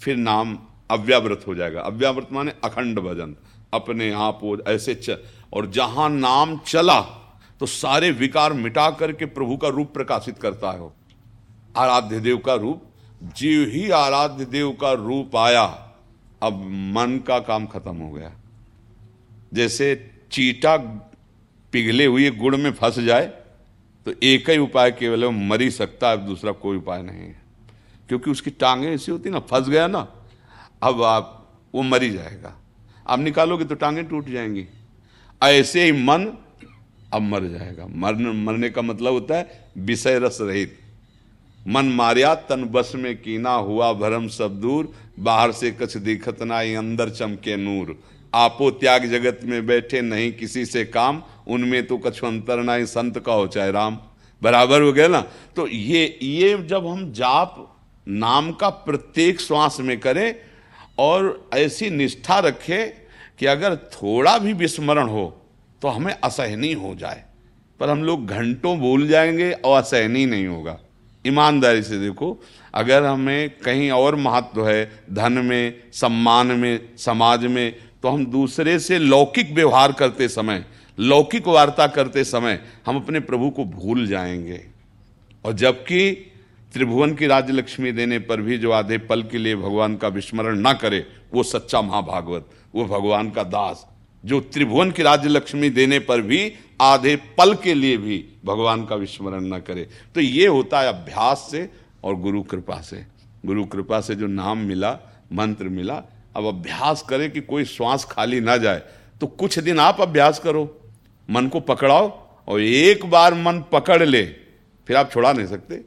फिर नाम अव्याव्रत हो जाएगा। अव्याव्रत माने अखंड भजन अपने आप हो ऐसे च, और जहाँ नाम चला तो सारे विकार मिटा करके प्रभु का रूप प्रकाशित करता है। आराध्य देव का रूप, जीव ही आराध्य देव का रूप आया। अब मन का काम खत्म हो गया। जैसे चीटा पिघले हुए गुड़ में फंस जाए तो एक ही उपाय केवल है मर ही सकता है दूसरा कोई उपाय नहीं है। क्योंकि उसकी टांगे ऐसी होती ना, फंस गया ना, अब आप, वो मर ही जाएगा। आप निकालोगे तो टांगे टूट जाएँगी। ऐसे ही मन अब मर जाएगा। मरने मरने का मतलब होता है विषय रस रहित। मन मारिया, तन बस में कीना हुआ भरम सब दूर। बाहर से कछ दिखत ना अंदर चमके नूर। आपो त्याग जगत में बैठे नहीं किसी से काम। उनमें तो कछु अंतर ना संत का हो चाहे राम। बराबर हो गया ना? तो ये ये जब हम जाप नाम का प्रत्येक श्वास में करें और ऐसी निष्ठा रखें कि अगर थोड़ा भी विस्मरण हो तो हमें असहनीय हो जाए। पर हम लोग घंटों भूल जाएँगे और असहनीय नहीं होगा। ईमानदारी से देखो, अगर हमें कहीं और महत्व है, धन में, सम्मान में, समाज में तो हम दूसरे से लौकिक व्यवहार करते समय, लौकिक वार्ता करते समय हम अपने प्रभु को भूल जाएँगे। और जबकि त्रिभुवन की राजलक्ष्मी देने पर भी जो आधे पल के लिए भगवान का विस्मरण ना करे, वो सच्चा महाभागवत, वो भगवान का दास। जो त्रिभुवन की राज्य लक्ष्मी देने पर भी आधे पल के लिए भी भगवान का विस्मरण न करे। तो ये होता है अभ्यास से और गुरु कृपा से। गुरु कृपा से जो नाम मिला, मंत्र मिला, अब अभ्यास करें कि कोई श्वास खाली ना जाए तो कुछ दिन आप अभ्यास करो। मन को पकड़ाओ और एक बार मन पकड़ ले, फिर आप छोड़ा नहीं सकते।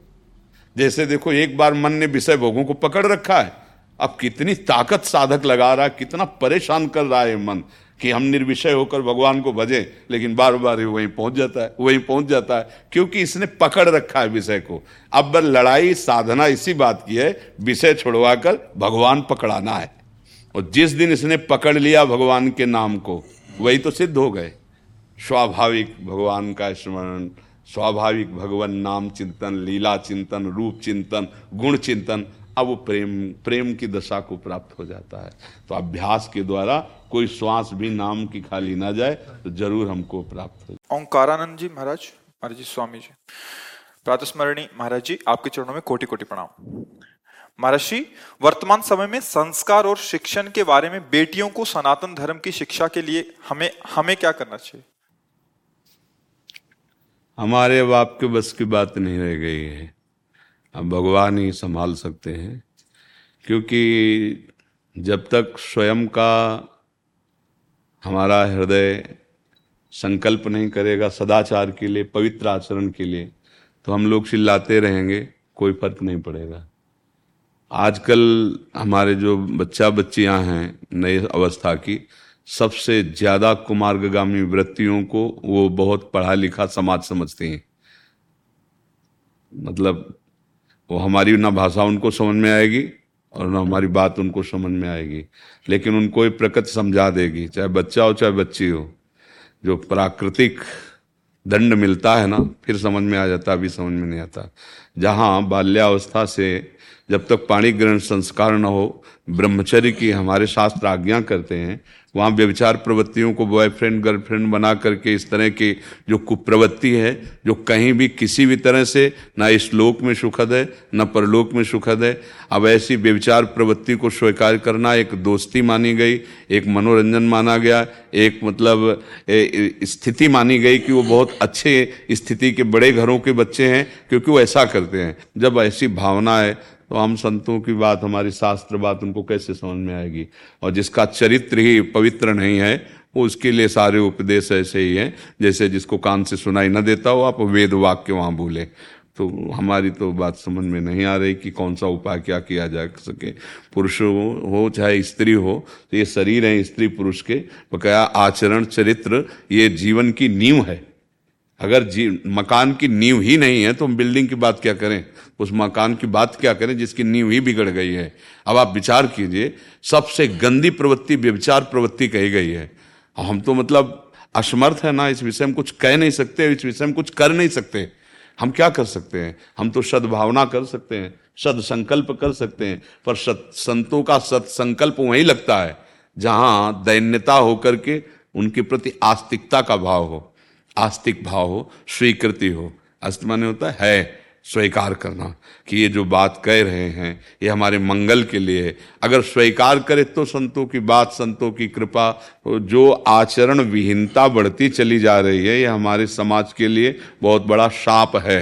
जैसे देखो, एक बार मन ने विषय भोगों को पकड़ रखा है, अब कितनी ताकत साधक लगा रहा है, कितना परेशान कर रहा है मन। कि हम निर्विषय होकर भगवान को भजें, लेकिन बार बार ही वहीं पहुँच जाता है, वहीं पहुँच जाता है, क्योंकि इसने पकड़ रखा है विषय को। अब लड़ाई, साधना, इसी बात की है, विषय छुड़वाकर भगवान पकड़ाना है। और जिस दिन इसने पकड़ लिया भगवान के नाम को, वही तो सिद्ध हो गए। स्वाभाविक भगवान का स्मरण, स्वाभाविक भगवान नाम चिंतन, लीला चिंतन, रूप चिंतन, गुण चिंतन, अब वो प्रेम प्रेम की दशा को प्राप्त हो जाता है। तो अभ्यास के द्वारा कोई श्वास भी नाम की खाली ना जाए तो ज़रूर हमको प्राप्त हो ओंकारानंद जी महाराज महाराज जी स्वामी जी प्रातस्मरणी महाराज जी आपके चरणों में कोटि कोटि प्रणाम महर्षि वर्तमान समय में संस्कार और शिक्षण के बारे में बेटियों को सनातन धर्म की शिक्षा के लिए हमें हमें क्या करना चाहिए? हमारे बाप के बस की बात नहीं रह गई है। अब भगवान ही संभाल सकते हैं क्योंकि जब तक स्वयं का हमारा हृदय संकल्प नहीं करेगा सदाचार के लिए, पवित्र आचरण के लिए तो हम लोग चिल्लाते रहेंगे, कोई फ़र्क नहीं पड़ेगा। आजकल हमारे जो बच्चा बच्चियाँ हैं नई अवस्था की, सबसे ज़्यादा कुमार्गामी वृत्तियों को वो बहुत पढ़ा लिखा समाज समझते हैं। मतलब वो हमारी ना भाषा उनको समझ में आएगी और ना हमारी बात उनको समझ में आएगी, लेकिन उनको ये प्रकृति समझा देगी, चाहे बच्चा हो, चाहे बच्ची हो। जो प्राकृतिक दंड मिलता है ना, फिर समझ में आ जाता, अभी समझ में नहीं आता। जहाँ बाल्यावस्था से जब तक पाणी ग्रहण संस्कार न हो, ब्रह्मचर्य की हमारे शास्त्र आज्ञा करते हैं, वहाँ व्यविचार प्रवृत्तियों को बॉयफ्रेंड गर्लफ्रेंड बना करके इस तरह की जो कुप्रवृत्ति है, जो कहीं भी किसी भी तरह से ना इस लोक में सुखद है, न परलोक में सुखद है, अब ऐसी व्यविचार प्रवृत्ति को स्वीकार करना एक दोस्ती मानी गई, एक मनोरंजन माना गया, एक मतलब स्थिति मानी गई कि वो बहुत अच्छे स्थिति के बड़े घरों के बच्चे हैं, क्योंकि वो ऐसा करते हैं। जब ऐसी भावना है तो हम संतों की बात, हमारी शास्त्र बात उनको कैसे समझ में आएगी? और जिसका चरित्र ही पवित्र नहीं है, वो उसके लिए सारे उपदेश ऐसे ही हैं, जैसे जिसको कान से सुनाई न देता हो, आप वेद वाक्य वहाँ बोले तो हमारी तो बात समझ में नहीं आ रही कि कौन सा उपाय क्या किया जा सके। पुरुष हो, चाहे स्त्री हो तो ये शरीर है स्त्री पुरुष के। बकाया आचरण, चरित्र, ये जीवन की नींव है। अगर जी, मकान की नींव ही नहीं है तो हम बिल्डिंग की बात क्या करें? उस मकान की बात क्या करें जिसकी नींव ही बिगड़ गई है? अब आप विचार कीजिए, सबसे गंदी प्रवृत्ति व्यविचार प्रवृत्ति कही गई है। हम तो मतलब असमर्थ है ना, इस विषय में कुछ कह नहीं सकते, इस विषय में कुछ कर नहीं सकते। हम क्या कर सकते हैं? हम तो सद्भावना कर सकते हैं सद संकल्प कर सकते हैं, पर सत, संतों का सत्संकल्प वहीं लगता है, जहाँ दैन्यता होकर के उनके प्रति आस्तिकता का भाव हो। आस्तिक भाव हो, स्वीकृति हो। अस्त माने होता, है, स्वीकार करना कि ये जो बात कह रहे हैं, ये हमारे मंगल के लिए है। अगर स्वीकार करे तो संतों की बात, संतों की कृपा, जो आचरण विहीनता बढ़ती चली जा रही है, ये हमारे समाज के लिए बहुत बड़ा शाप है।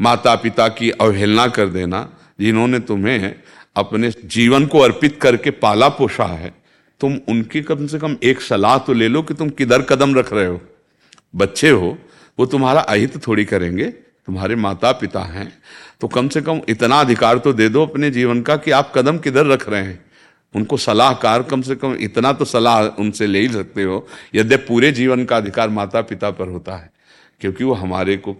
माता पिता की अवहेलना कर देना, जिन्होंने तुम्हें अपने जीवन को अर्पित करके पाला पोषा है, तुम उनकी कम से कम एक सलाह तो ले लो कि तुम किधर कदम रख रहे हो। बच्चे हो, वो तुम्हारा अहित थोड़ी करेंगे, तुम्हारे माता पिता हैं। तो कम से कम इतना अधिकार तो दे दो अपने जीवन का कि आप कदम किधर रख रहे हैं। उनको सलाहकार कम से कम इतना तो सलाह उनसे ले ही सकते हो, यद्य पूरे जीवन का अधिकार माता पिता पर होता है। क्योंकि वो हमारे को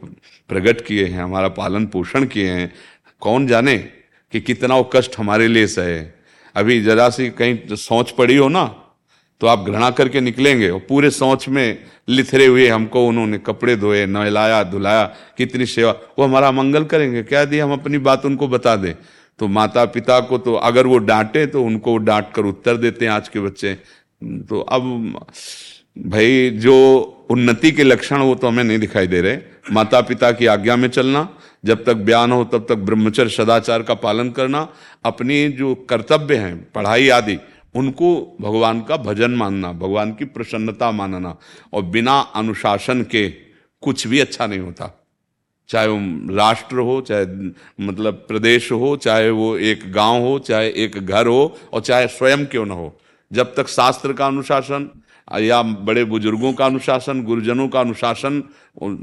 प्रकट किए हैं, हमारा पालन पोषण किए हैं। कौन जाने कि कितना वो कष्ट हमारे लिए सहे। अभी जरा सी कहीं सोच पड़ी हो ना तो आप घृणा करके निकलेंगे और पूरे सोच में लिथरे हुए हमको उन्होंने कपड़े धोए, नहलाया, धुलाया, कितनी सेवा। वो हमारा मंगल करेंगे। क्या दिए हम अपनी बात उनको बता दें। तो माता पिता को तो अगर वो डांटे तो उनको डांट कर उत्तर देते हैं आज के बच्चे। तो अब भाई जो उन्नति के लक्षण वो तो हमें नहीं दिखाई दे रहे। माता पिता की आज्ञा में चलना, जब तक बयान हो तब तक ब्रह्मचर्य सदाचार का पालन करना, अपनी जो कर्तव्य हैं, पढ़ाई आदि उनको भगवान का भजन मानना, भगवान की प्रसन्नता मानना और बिना अनुशासन के कुछ भी अच्छा नहीं होता। चाहे वो राष्ट्र हो, चाहे मतलब प्रदेश हो, चाहे वो एक गाँव हो, चाहे एक घर हो और चाहे स्वयं क्यों न हो। जब तक शास्त्र का अनुशासन या बड़े बुज़ुर्गों का अनुशासन, गुरुजनों का अनुशासन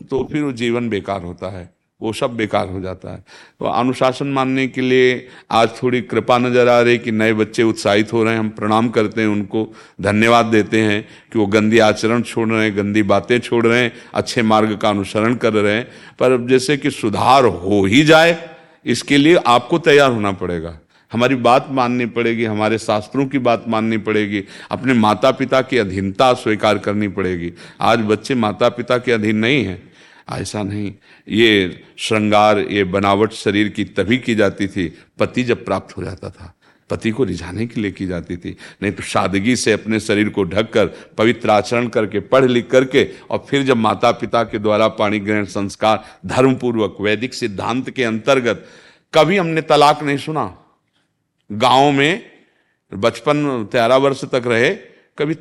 तो फिर वो जीवन बेकार होता है। वो सब बेकार हो जाता है। तो अनुशासन मानने के लिए आज थोड़ी कृपा नज़र आ रही कि नए बच्चे उत्साहित हो रहे हैं, हम प्रणाम करते हैं उनको, धन्यवाद देते हैं कि वो गंदी आचरण छोड़ रहे हैं, गंदी बातें छोड़ रहे हैं, अच्छे मार्ग का अनुसरण कर रहे हैं। पर जैसे कि सुधार हो ही जाए, इसके लिए आपको तैयार होना पड़ेगा। हमारी बात माननी पड़ेगी, हमारे शास्त्रों की बात माननी पड़ेगी, अपने माता पिता की अधीनता स्वीकार करनी पड़ेगी। आज बच्चे माता पिता के अधीन नहीं हैं। ऐसा नहीं। ये श्रृंगार, ये बनावट शरीर की तभी की जाती थी, पति जब प्राप्त हो जाता था। पति को रिझाने के लिए की जाती थी। नहीं तो सादगी से अपने शरीर को ढककर, पवित्र आचरण करके, पढ़ लिख करके, और फिर जब माता पिता के द्वारा पाणी ग्रहण संस्कार, धर्मपूर्वक, वैदिक सिद्धांत के अंतर्गत, कभी हमने तलाक नहीं सुना। गाँव में, बचपन तेरह वर्ष तक रहे, कभी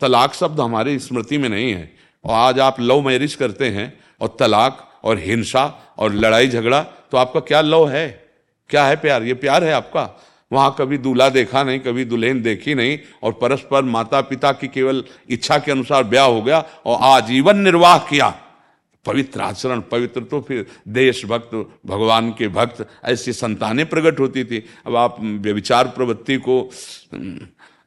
तलाक शब्द हमारी स्मृति में नहीं है। और आज आप लव मैरिज करते हैं और तलाक और हिंसा और लड़ाई झगड़ा तो आपका क्या लव है? क्या है प्यार? ये प्यार है आपका? वहाँ कभी दूल्हा देखा नहीं, कभी दुल्हन देखी नहीं, और परस्पर माता पिता की केवल इच्छा के अनुसार ब्याह हो गया और आजीवन निर्वाह किया। पवित्र आचरण, पवित्र तो फिर देशभक्त, भगवान के भक्त, ऐसी संतानें प्रकट होती थी। अब आप व्यविचार प्रवृत्ति को,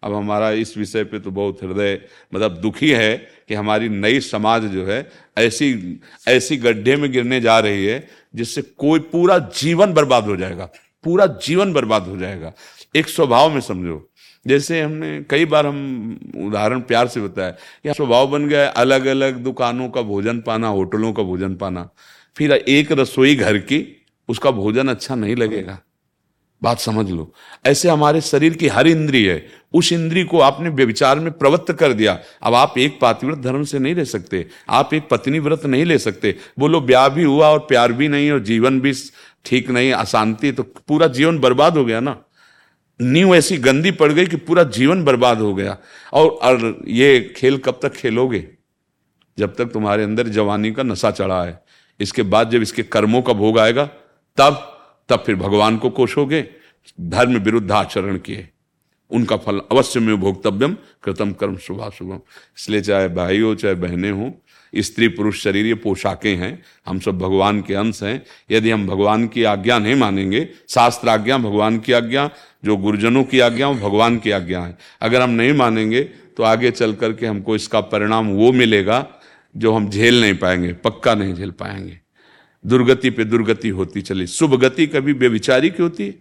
अब हमारा इस विषय पे तो बहुत हृदय मतलब दुखी है कि हमारी नई समाज जो है ऐसी ऐसी गड्ढे में गिरने जा रही है जिससे कोई पूरा जीवन बर्बाद हो जाएगा, पूरा जीवन बर्बाद हो जाएगा। एक स्वभाव में समझो, जैसे हमने कई बार हम उदाहरण प्यार से बताया, कि स्वभाव बन गया अलग अलग दुकानों का भोजन पाना, होटलों का भोजन पाना, फिर एक रसोई घर की, उसका भोजन अच्छा नहीं लगेगा। बात समझ लो। ऐसे हमारे शरीर की हर इंद्री है उस इंद्री को आपने व्यविचार में प्रवृत्त कर दिया। अब आप एक पातिव्रत धर्म से नहीं रह सकते। आप एक पत्नी व्रत नहीं ले सकते। बोलो ब्याह भी हुआ और प्यार भी नहीं और जीवन भी ठीक नहीं अशांति तो पूरा जीवन बर्बाद हो गया ना। नींव ऐसी गंदी पड़ गई कि पूरा जीवन बर्बाद हो गया। और, और ये खेल कब तक खेलोगे? जब तक तुम्हारे अंदर जवानी का नशा चढ़ा है। इसके बाद जब इसके कर्मों का भोग आएगा तब तब फिर भगवान को कोशोगे धर्म विरुद्ध आचरण किए। उनका फल अवश्य में भोक्तव्यम, कृतम कर्म शुभा शुभम इसलिए चाहे भाई हो, चाहे बहनें हो, स्त्री पुरुष शरीर, ये पोशाकें हैं, हम सब भगवान के अंश हैं। यदि हम भगवान की आज्ञा नहीं मानेंगे शास्त्र आज्ञा भगवान की आज्ञा, जो गुरुजनों की आज्ञा, वो भगवान की आज्ञा है। अगर हम नहीं मानेंगे तो आगे चल करके हमको इसका परिणाम वो मिलेगा, जो हम झेल नहीं पाएँगे, पक्का नहीं झेल पाएँगे। दुर्गति पे दुर्गति होती चली। शुभ गति कभी बेविचारी की होती है।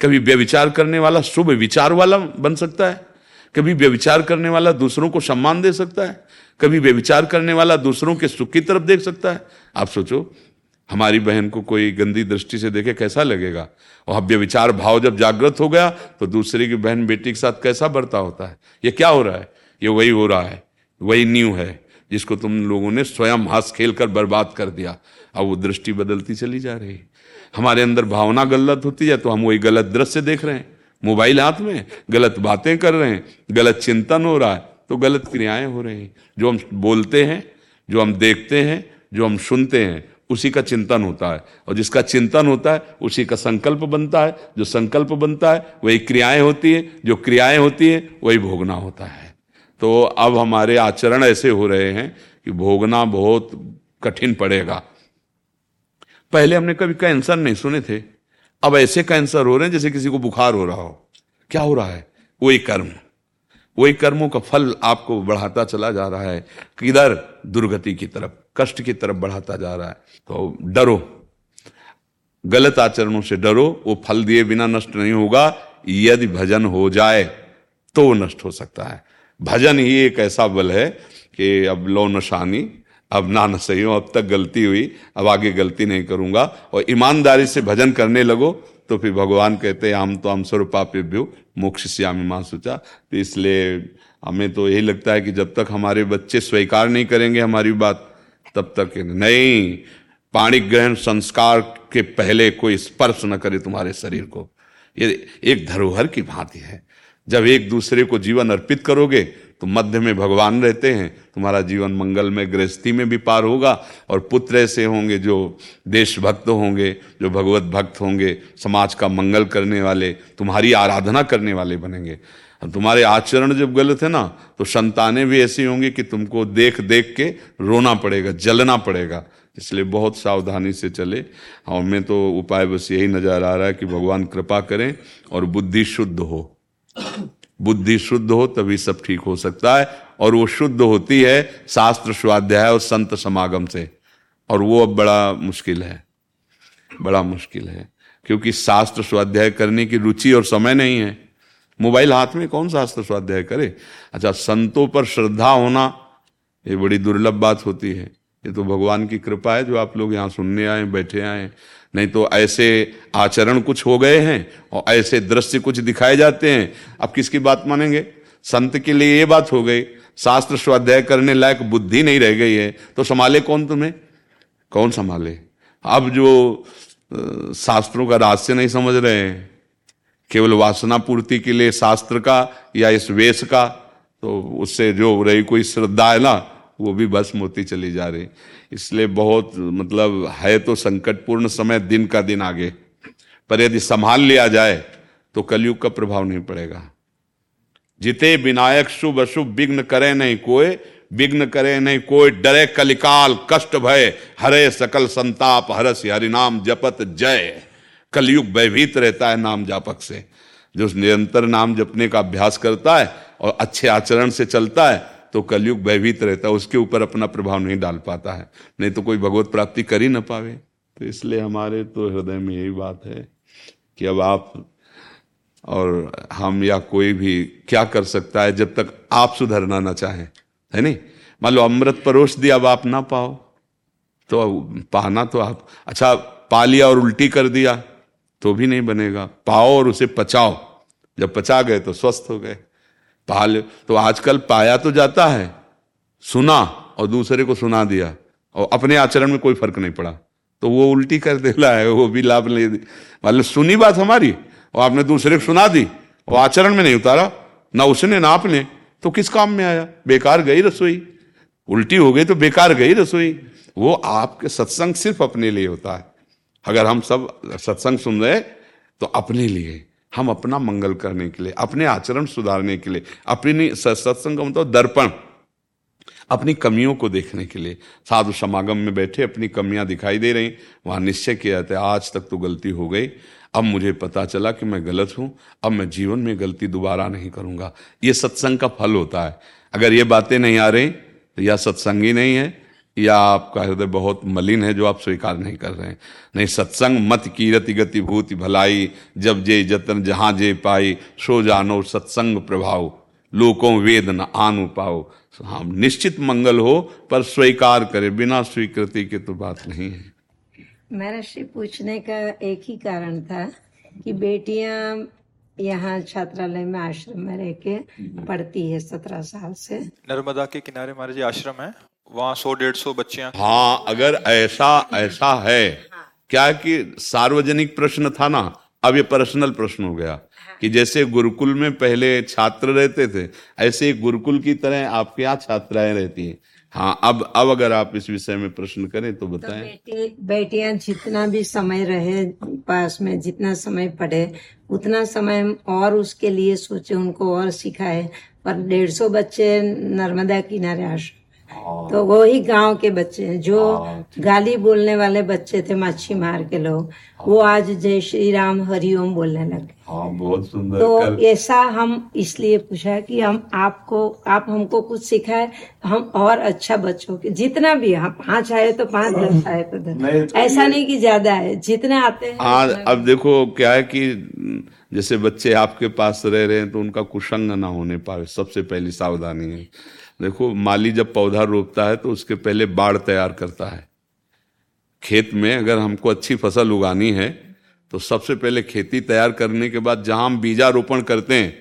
कभी व्यविचार करने वाला शुभ विचार वाला बन सकता है, कभी व्यविचार करने वाला दूसरों को सम्मान दे सकता है, कभी व्यविचार करने वाला दूसरों के सुख की तरफ़ देख सकता है। आप सोचो, हमारी बहन को कोई गंदी दृष्टि से देखे कैसा लगेगा? और व्यविचार भाव जब जागृत हो गया तो दूसरे की बहन बेटी के साथ कैसा बर्ता होता है? ये क्या हो रहा है? ये वही हो रहा है, वही न्यू है, जिसको तुम लोगों ने स्वयं हंस खेल कर बर्बाद कर दिया। अब वो दृष्टि बदलती चली जा रही हमारे अंदर भावना गलत होती है तो हम वही गलत दृश्य देख रहे हैं। मोबाइल हाथ में, गलत बातें कर रहे हैं, गलत चिंतन हो रहा है तो गलत क्रियाएँ हो रही हैं। जो हम बोलते हैं, जो हम देखते हैं, जो हम सुनते हैं, उसी का चिंतन होता है। और जिसका चिंतन होता है, उसी का संकल्प बनता है। जो संकल्प बनता है, वही क्रियाएँ होती है। जो क्रियाएँ होती है, वही भोगना होता है। तो अब हमारे आचरण ऐसे हो रहे हैं कि भोगना बहुत कठिन पड़ेगा। पहले हमने कभी कैंसर नहीं सुने थे। अब ऐसे कैंसर हो रहे हैं जैसे किसी को बुखार हो रहा हो। क्या हो रहा है? वही कर्म। वही कर्मों का फल आपको बढ़ाता चला जा रहा है किधर दुर्गति की तरफ़, कष्ट की तरफ़ बढ़ाता जा रहा है। तो डरो। गलत आचरणों से डरो। वो फल दिए बिना नष्ट नहीं होगा। यदि भजन हो जाए तो नष्ट हो सकता है। भजन ही एक ऐसा बल है कि अब लो नशानी अब ना, न सही हो, अब तक गलती हुई, अब आगे गलती नहीं करूँगा। और ईमानदारी से भजन करने लगो तो फिर भगवान कहते हैं, हम तो हम स्वरूपाप्यभ्यो मोक्ष श्यामी माँ सोचा। तो इसलिए हमें तो यही लगता है कि जब तक हमारे बच्चे स्वीकार नहीं करेंगे हमारी बात, तब तक नहीं। पाणी ग्रहण संस्कार के पहले कोई स्पर्श न करे तुम्हारे शरीर को। ये एक धरोहर की भांति है। जब एक दूसरे को जीवन अर्पित करोगे तो मध्य में भगवान रहते हैं, तुम्हारा जीवन मंगल में, गृहस्थी में भी पार होगा और पुत्र ऐसे होंगे जो देशभक्त होंगे, जो भगवत भक्त होंगे, समाज का मंगल करने वाले, तुम्हारी आराधना करने वाले बनेंगे। तुम्हारे आचरण जब गलत है ना तो संतानें भी ऐसी होंगी कि तुमको देख देख के रोना पड़ेगा, जलना पड़ेगा। इसलिए बहुत सावधानी से चले। और मैं तो उपाय बस यही नज़र आ रहा है कि भगवान कृपा करें और बुद्धि शुद्ध हो। बुद्धि शुद्ध हो, तभी सब ठीक हो सकता है। और वो शुद्ध होती है शास्त्र स्वाध्याय और संत समागम से। और वो अब बड़ा मुश्किल है। बड़ा मुश्किल है। क्योंकि शास्त्र स्वाध्याय करने की रुचि और समय नहीं है। मोबाइल हाथ में कौन शास्त्र स्वाध्याय करे? अच्छा संतों पर श्रद्धा होना, ये बड़ी दुर्लभ बात होती है। ये तो भगवान की कृपा है जो आप लोग यहाँ सुनने आए, बैठे आए। नहीं तो ऐसे आचरण कुछ हो गए हैं और ऐसे दृश्य कुछ दिखाए जाते हैं। अब किसकी बात मानेंगे? संत के लिए ये बात हो गई। शास्त्र स्वाध्याय करने लायक बुद्धि नहीं रह गई है। तो संभाले कौन तुम्हें? कौन संभाले? अब जो शास्त्रों का रहस्य नहीं समझ रहे हैं। केवल वासना पूर्ति के लिए शास्त्र का या इस वेश का तो उससे जो रही कोई श्रद्धा है ना वो भी भस्म होती चली जा रही। इसलिए बहुत मतलब है तो संकटपूर्ण समय दिन का दिन आगे। पर यदि संभाल लिया जाए तो कलयुग का प्रभाव नहीं पड़ेगा। जिते विनायक शुभ अशुभ विघ्न करे नहीं कोई विघ्न करे नहीं कोई डरे कलिकाल, कष्ट भय, हरे सकल संताप, हरस हरिनाम, जपत जय। कलयुग भयभीत रहता है नाम जापक से। जो निरंतर नाम जपने का अभ्यास करता है और अच्छे आचरण से चलता है तो कलयुग भयभीत रहता है, उसके ऊपर अपना प्रभाव नहीं डाल पाता है। नहीं तो कोई भगवत प्राप्ति कर ही ना पावे। तो इसलिए हमारे तो हृदय में यही बात है कि अब आप और हम या कोई भी क्या कर सकता है जब तक आप सुधरना ना चाहें। है नहीं? मान लो अमृत परोस दिया अब आप ना पाओ तो पाना तो आप। अच्छा पा लिया और उल्टी कर दिया तो भी नहीं बनेगा। पाओ और उसे पचाओ। जब पचा गए तो स्वस्थ हो गए। पाल। तो आजकल पाया तो जाता है, सुना और दूसरे को सुना दिया और अपने आचरण में कोई फ़र्क नहीं पड़ा। तो वो उल्टी कर दे रहा है, वो भी लाभ ले मतलब सुनी बात हमारी और आपने दूसरे को सुना दी और आचरण में नहीं उतारा, ना उसने ना आपने तो किस काम में आया? बेकार गई रसोई। उल्टी हो गई तो बेकार गई रसोई। वो आपके सत्संग सिर्फ़ अपने लिए होता है। अगर हम सब सत्संग सुन रहे तो अपने लिए। हम अपना मंगल करने के लिए, अपने आचरण सुधारने के लिए, अपनी सत्संग का मतलब दर्पण, अपनी कमियों को देखने के लिए। साधु समागम में बैठे, अपनी कमियाँ दिखाई दे रही, वहाँ निश्चय किया जाता है, आज तक तो गलती हो गई। अब मुझे पता चला कि मैं गलत हूँ, अब मैं जीवन में गलती दोबारा नहीं करूँगा। ये सत्संग का फल होता है। अगर ये बातें नहीं आ रही तो यह सत्संग ही नहीं है। या आपका हृदय बहुत मलिन है जो आप स्वीकार नहीं कर रहे हैं। नहीं सत्संग मत कीरति गति भूति भलाई जब जे जतन जहाँ जे पाई सो जानो सत्संग प्रभाव लोकों वेद न आनु पाओ। हाँ निश्चित मंगल हो पर स्वीकार करे बिना स्वीकृति के तो बात नहीं है। मेरा श्री पूछने का एक ही कारण था कि बेटियाँ यहाँ छात्रालय में आश्रम में रह के पढ़ती है सत्रह साल से। नर्मदा के किनारे हमारे जी आश्रम है। वहाँ सौ डेढ़ सौ बच्चियाँ। हाँ अगर ऐसा ऐसा है क्या कि सार्वजनिक प्रश्न था ना? अब ये पर्सनल प्रश्न हो गया। कि जैसे गुरुकुल में पहले छात्र रहते थे ऐसे गुरुकुल की तरह आपके यहाँ छात्राएँ रहती हैं। हाँ अब अब अगर आप इस विषय में प्रश्न करें तो बताएँ। तो बेटी बेटियाँ जितना भी समय रहे पास में जितना समय पढ़े उतना समय और उसके लिए सोचे उनको और सिखाए। पर डेढ़ सौ बच्चे नर्मदा किनारे आश्रम। तो वो ही गाँव के बच्चे हैं जो हाँ, गाली बोलने वाले बच्चे थे मच्छी मार के लोग वो आज जय श्री राम हरिओम बोलने लगे हाँ बहुत सुंदर तो ऐसा हम इसलिए पूछा कि हम आपको आप हमको कुछ सिखाए हम और अच्छा बच्चों के जितना भी हम पाँच आए तो पाँच दस आए तो दस। तो ऐसा नहीं कि ज़्यादा है जितने आते हैं। हाँ अब देखो क्या है कि जैसे बच्चे आपके पास रह रहे हैं तो उनका कुशंग ना होने पाए सबसे पहली सावधानी है। देखो, माली जब पौधा रोपता है तो उसके पहले बाढ़ तैयार करता है। खेत में अगर हमको अच्छी फ़सल उगानी है तो सबसे पहले खेती तैयार करने के बाद जहाँ हम बीजारोपण करते हैं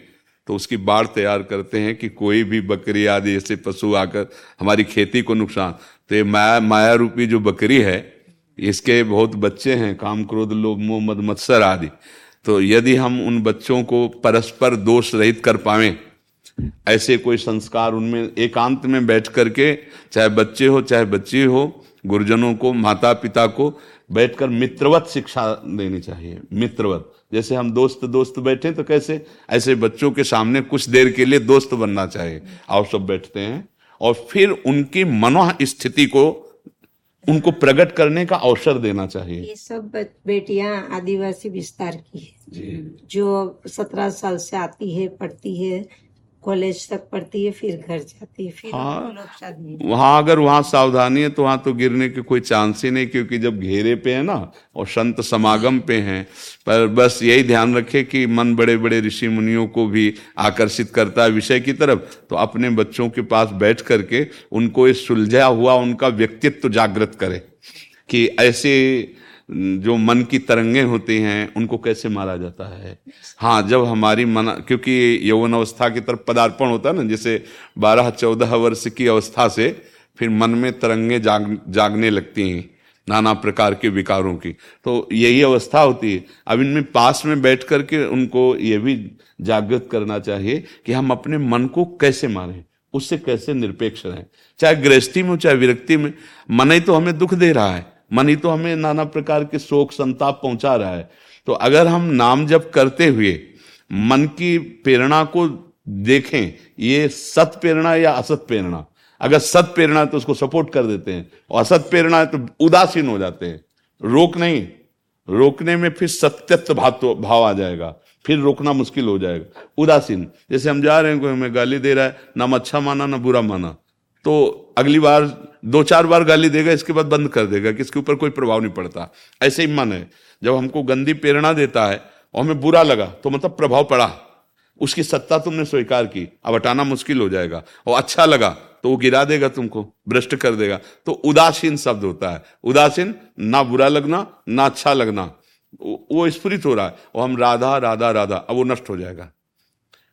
तो उसकी बाढ़ तैयार करते हैं कि कोई भी बकरी आदि ऐसे पशु आकर हमारी खेती को नुकसान। तो ये माया माया रूपी जो बकरी है, इसके बहुत बच्चे हैं, काम क्रोध, लोभ, मोह, मद, मत्सर आदि। तो यदि हम उन बच्चों को परस्पर दोष रहित कर पाए ऐसे कोई संस्कार उनमें एकांत में बैठ करके चाहे बच्चे हो चाहे बच्ची हो गुरुजनों को माता पिता को बैठकर मित्रवत शिक्षा देनी चाहिए मित्रवत। जैसे हम दोस्त दोस्त बैठे तो कैसे? ऐसे बच्चों के सामने कुछ देर के लिए दोस्त बनना चाहिए। आओ सब बैठते हैं। और फिर उनकी मनो स्थिति को उनको प्रकट करने का अवसर देना चाहिए। ये सब बेटियाँ आदिवासी विस्तार की है। जो सत्रह साल से आती है पढ़ती है कॉलेज तक पढ़ती है फिर घर जाती है फिर हाँ। वहाँ अगर वहाँ सावधानी है तो वहाँ तो गिरने के कोई चांस ही नहीं क्योंकि जब घेरे पे है ना और संत समागम पे हैं पर बस यही ध्यान रखे कि मन बड़े बड़े ऋषि मुनियों को भी आकर्षित करता है विषय की तरफ़ तो अपने बच्चों के पास बैठ करके उनको इस सुलझा हुआ उनका व्यक्तित्व जागृत करे कि ऐसे जो मन की तरंगे होती हैं उनको कैसे मारा जाता है? हाँ जब हमारी मन क्योंकि यौवन अवस्था की तरफ़ पदार्पण होता है ना जैसे बारह चौदह वर्ष की अवस्था से फिर मन में तरंगे जाग जागने लगती हैं नाना प्रकार के विकारों की। तो यही अवस्था होती है। अब इनमें पास में बैठ करके उनको ये भी जागृत करना चाहिए कि हम अपने मन को कैसे मारें उससे कैसे निरपेक्ष रहें। चाहे गृहस्थी में हो चाहे विरक्ति में मन ही तो हमें दुख दे रहा है। मन ही तो हमें नाना प्रकार के शोक, संताप पहुँचा रहा है। तो अगर हम नाम जप करते हुए मन की प्रेरणा को देखें, ये सत प्रेरणा या असत प्रेरणा? अगर सत प्रेरणा है तो उसको सपोर्ट कर देते हैं, और असत प्रेरणा है तो उदासीन हो जाते हैं। रोक नहीं, रोकने में फिर सत्यत्व भाव भाव आ जाएगा, फिर रोकना मुश्किल हो जाएगा। उदासीन, जैसे हम जा रहे हैं, कोई हमें गाली दे रहा है, ना अच्छा माना, ना बुरा माना। तो अगली बार दो चार बार गाली देगा, इसके बाद बंद कर देगा कि इसके ऊपर कोई प्रभाव नहीं पड़ता। ऐसे ही मन है। जब हमको गंदी प्रेरणा देता है और हमें बुरा लगा तो मतलब प्रभाव पड़ा। उसकी सत्ता तुमने स्वीकार की। अब हटाना मुश्किल हो जाएगा। और अच्छा लगा तो वो गिरा देगा तुमको, भ्रष्ट कर देगा। तो उदासीन शब्द होता है। उदासीन, ना बुरा लगना, ना अच्छा लगना। वो स्फुरित हो रहा है। और हम राधा राधा राधा, अब वो नष्ट हो जाएगा।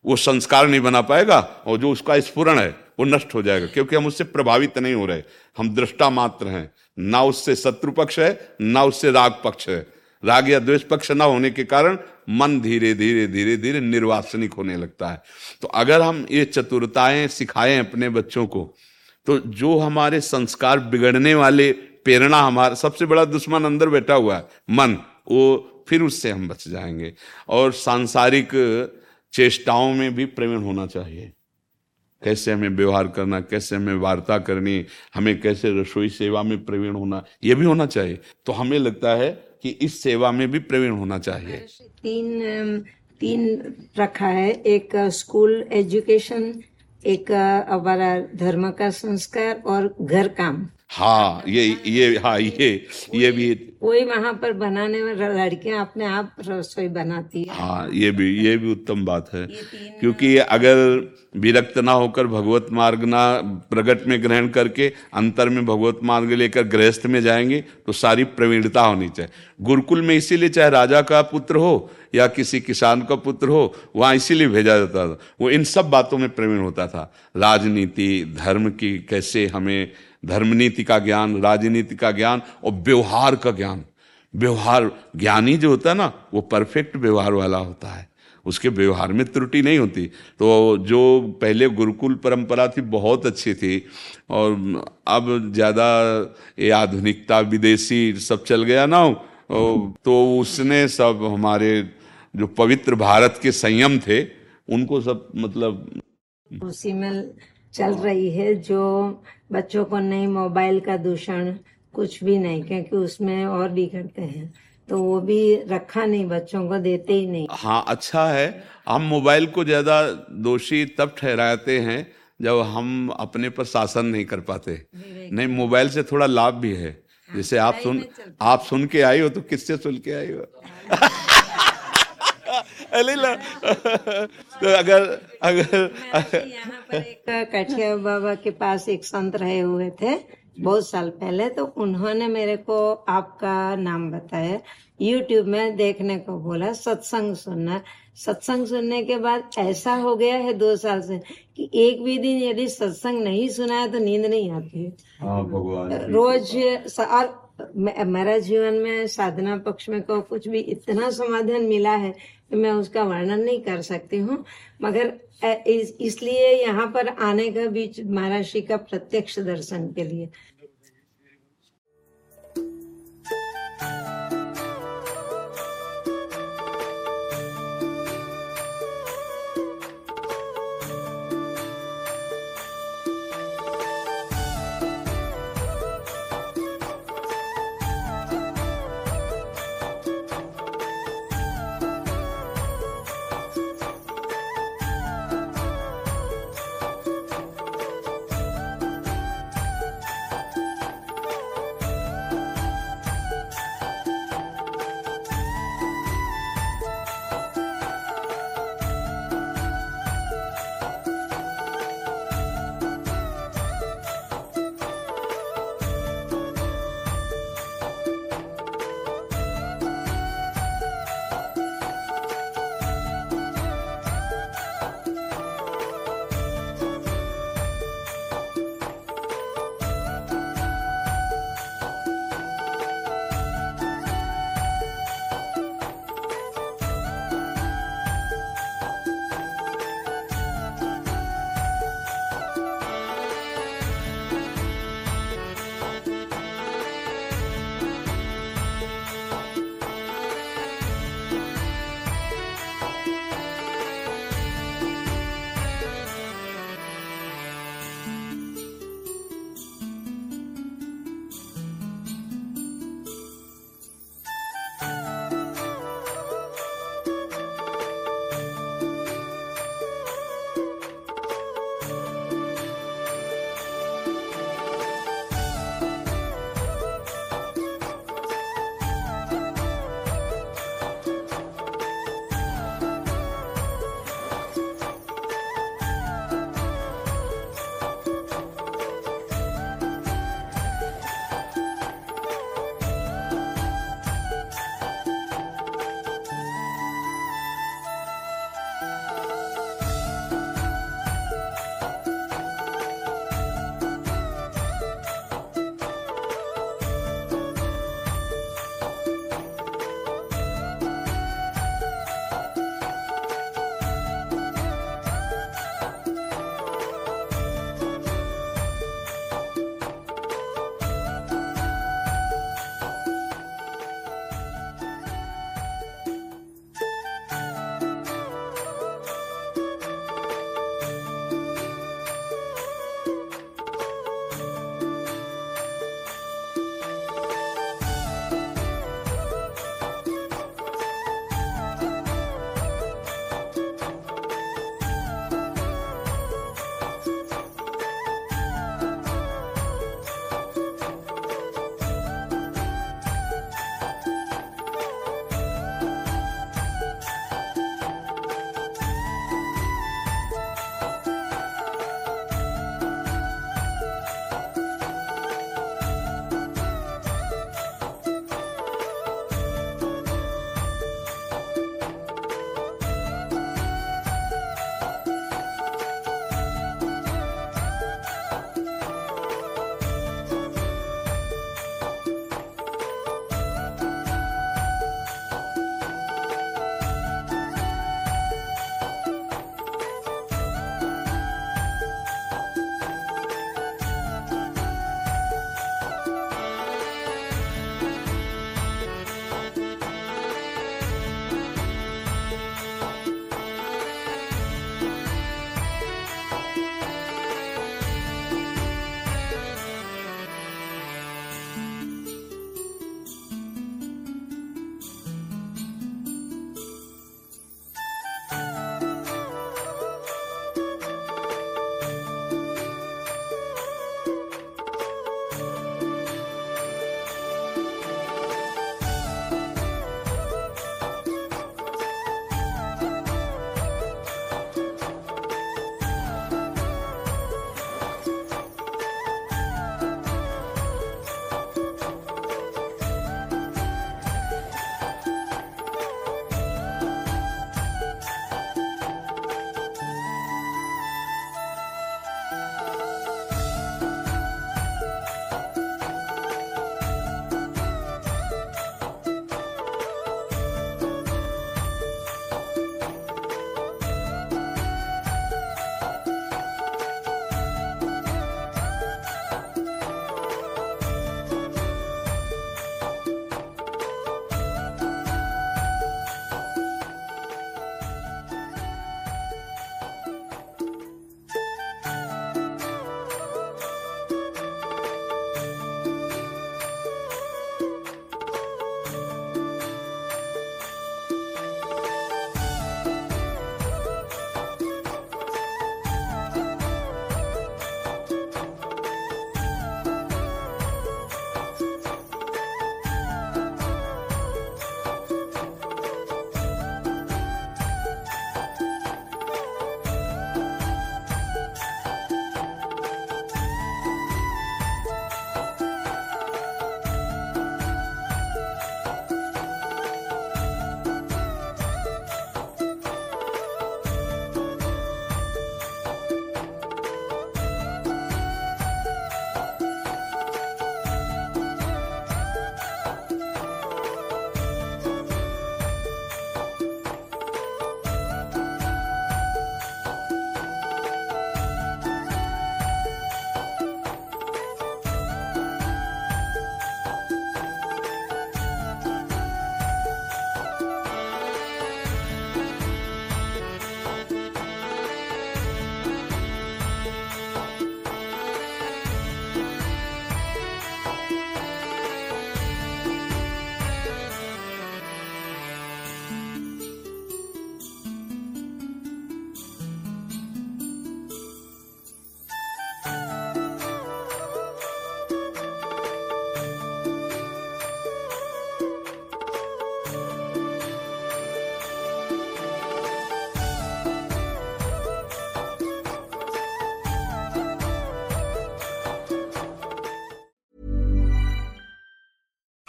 वो संस्कार नहीं बना पाएगा और जो उसका स्फुरन है वो नष्ट हो जाएगा, क्योंकि हम उससे प्रभावित नहीं हो रहे। हम दृष्टा मात्र हैं। ना उससे शत्रु पक्ष है, ना उससे राग पक्ष है। राग या द्वेष पक्ष ना होने के कारण मन धीरे धीरे धीरे धीरे निर्वासनिक होने लगता है। तो अगर हम ये चतुरताएँ सिखाएँ अपने बच्चों को तो जो हमारे संस्कार बिगड़ने वाले प्रेरणा हमारा, सबसे बड़ा दुश्मन अंदर बैठा हुआ है, मन, वो फिर उससे हम बच जाएँगे। और सांसारिक चेष्टाओं में भी प्रवीण होना चाहिए। कैसे हमें व्यवहार करना, कैसे हमें वार्ता करनी, हमें कैसे रसोई सेवा में प्रवीण होना, ये भी होना चाहिए। तो हमें लगता है कि इस सेवा में भी प्रवीण होना चाहिए। तीन तीन रखा है। एक स्कूल एजुकेशन, एक हमारा धर्म का संस्कार और घर काम। हाँ ये ये हाँ ये ये भी वही वहाँ पर बनाने में लड़कियाँ अपने आप रसोई बनाती है। हाँ ये भी ये भी उत्तम बात है। क्योंकि अगर विरक्त ना होकर भगवत मार्ग ना प्रगट में ग्रहण करके अंतर में भगवत मार्ग लेकर गृहस्थ में जाएँगे तो सारी प्रवीणता होनी चाहिए। गुरुकुल में इसीलिए चाहे राजा का पुत्र हो या किसी किसान का पुत्र हो वहाँ इसीलिए भेजा जाता था। वो इन सब बातों में प्रवीण होता था। राजनीति धर्म की कैसे हमें धर्मनीति का ज्ञान, राजनीति का ज्ञान और व्यवहार का ज्ञान। व्यवहार ज्ञानी जो होता है ना, वो परफेक्ट व्यवहार वाला होता है। उसके व्यवहार में त्रुटि नहीं होती। तो जो पहले गुरुकुल परंपरा थी, बहुत अच्छी थी। और अब ज़्यादा ये आधुनिकता, विदेशी सब चल गया ना तो उसने सब हमारे जो पवित्र भारत के संयम थे, उनको सब मतलब उसी में चल रही है जो बच्चों को नहीं मोबाइल का दूषण कुछ भी नहीं क्योंकि उसमें और बिगड़ते हैं। तो वो भी रखा नहीं बच्चों को देते ही नहीं। हाँ अच्छा है। हम मोबाइल को ज़्यादा दोषी तब ठहराते हैं जब हम अपने पर शासन नहीं कर पाते। नहीं मोबाइल से थोड़ा लाभ भी है। जैसे आप सुन आप सुन के आई हो तो किससे सुन के आई हो। तो अगर अगर यहाँ पर एक कठिया बाबा के पास एक संत रहे हुए थे बहुत साल पहले तो उन्होंने मेरे को आपका नाम बताया। यूट्यूब में देखने को बोला सत्संग सुनना। सत्संग सुनने के बाद ऐसा हो गया है दो साल से कि एक भी दिन यदि सत्संग नहीं सुना है तो नींद नहीं आती है। हाँ, रोज और मेरा जीवन में साधना पक्ष में को कुछ भी इतना समाधान मिला है कि मैं उसका वर्णन नहीं कर सकती हूँ। मगर इस, इसलिए यहाँ पर आने का बीच महाराष्ट्र का प्रत्यक्ष दर्शन के लिए।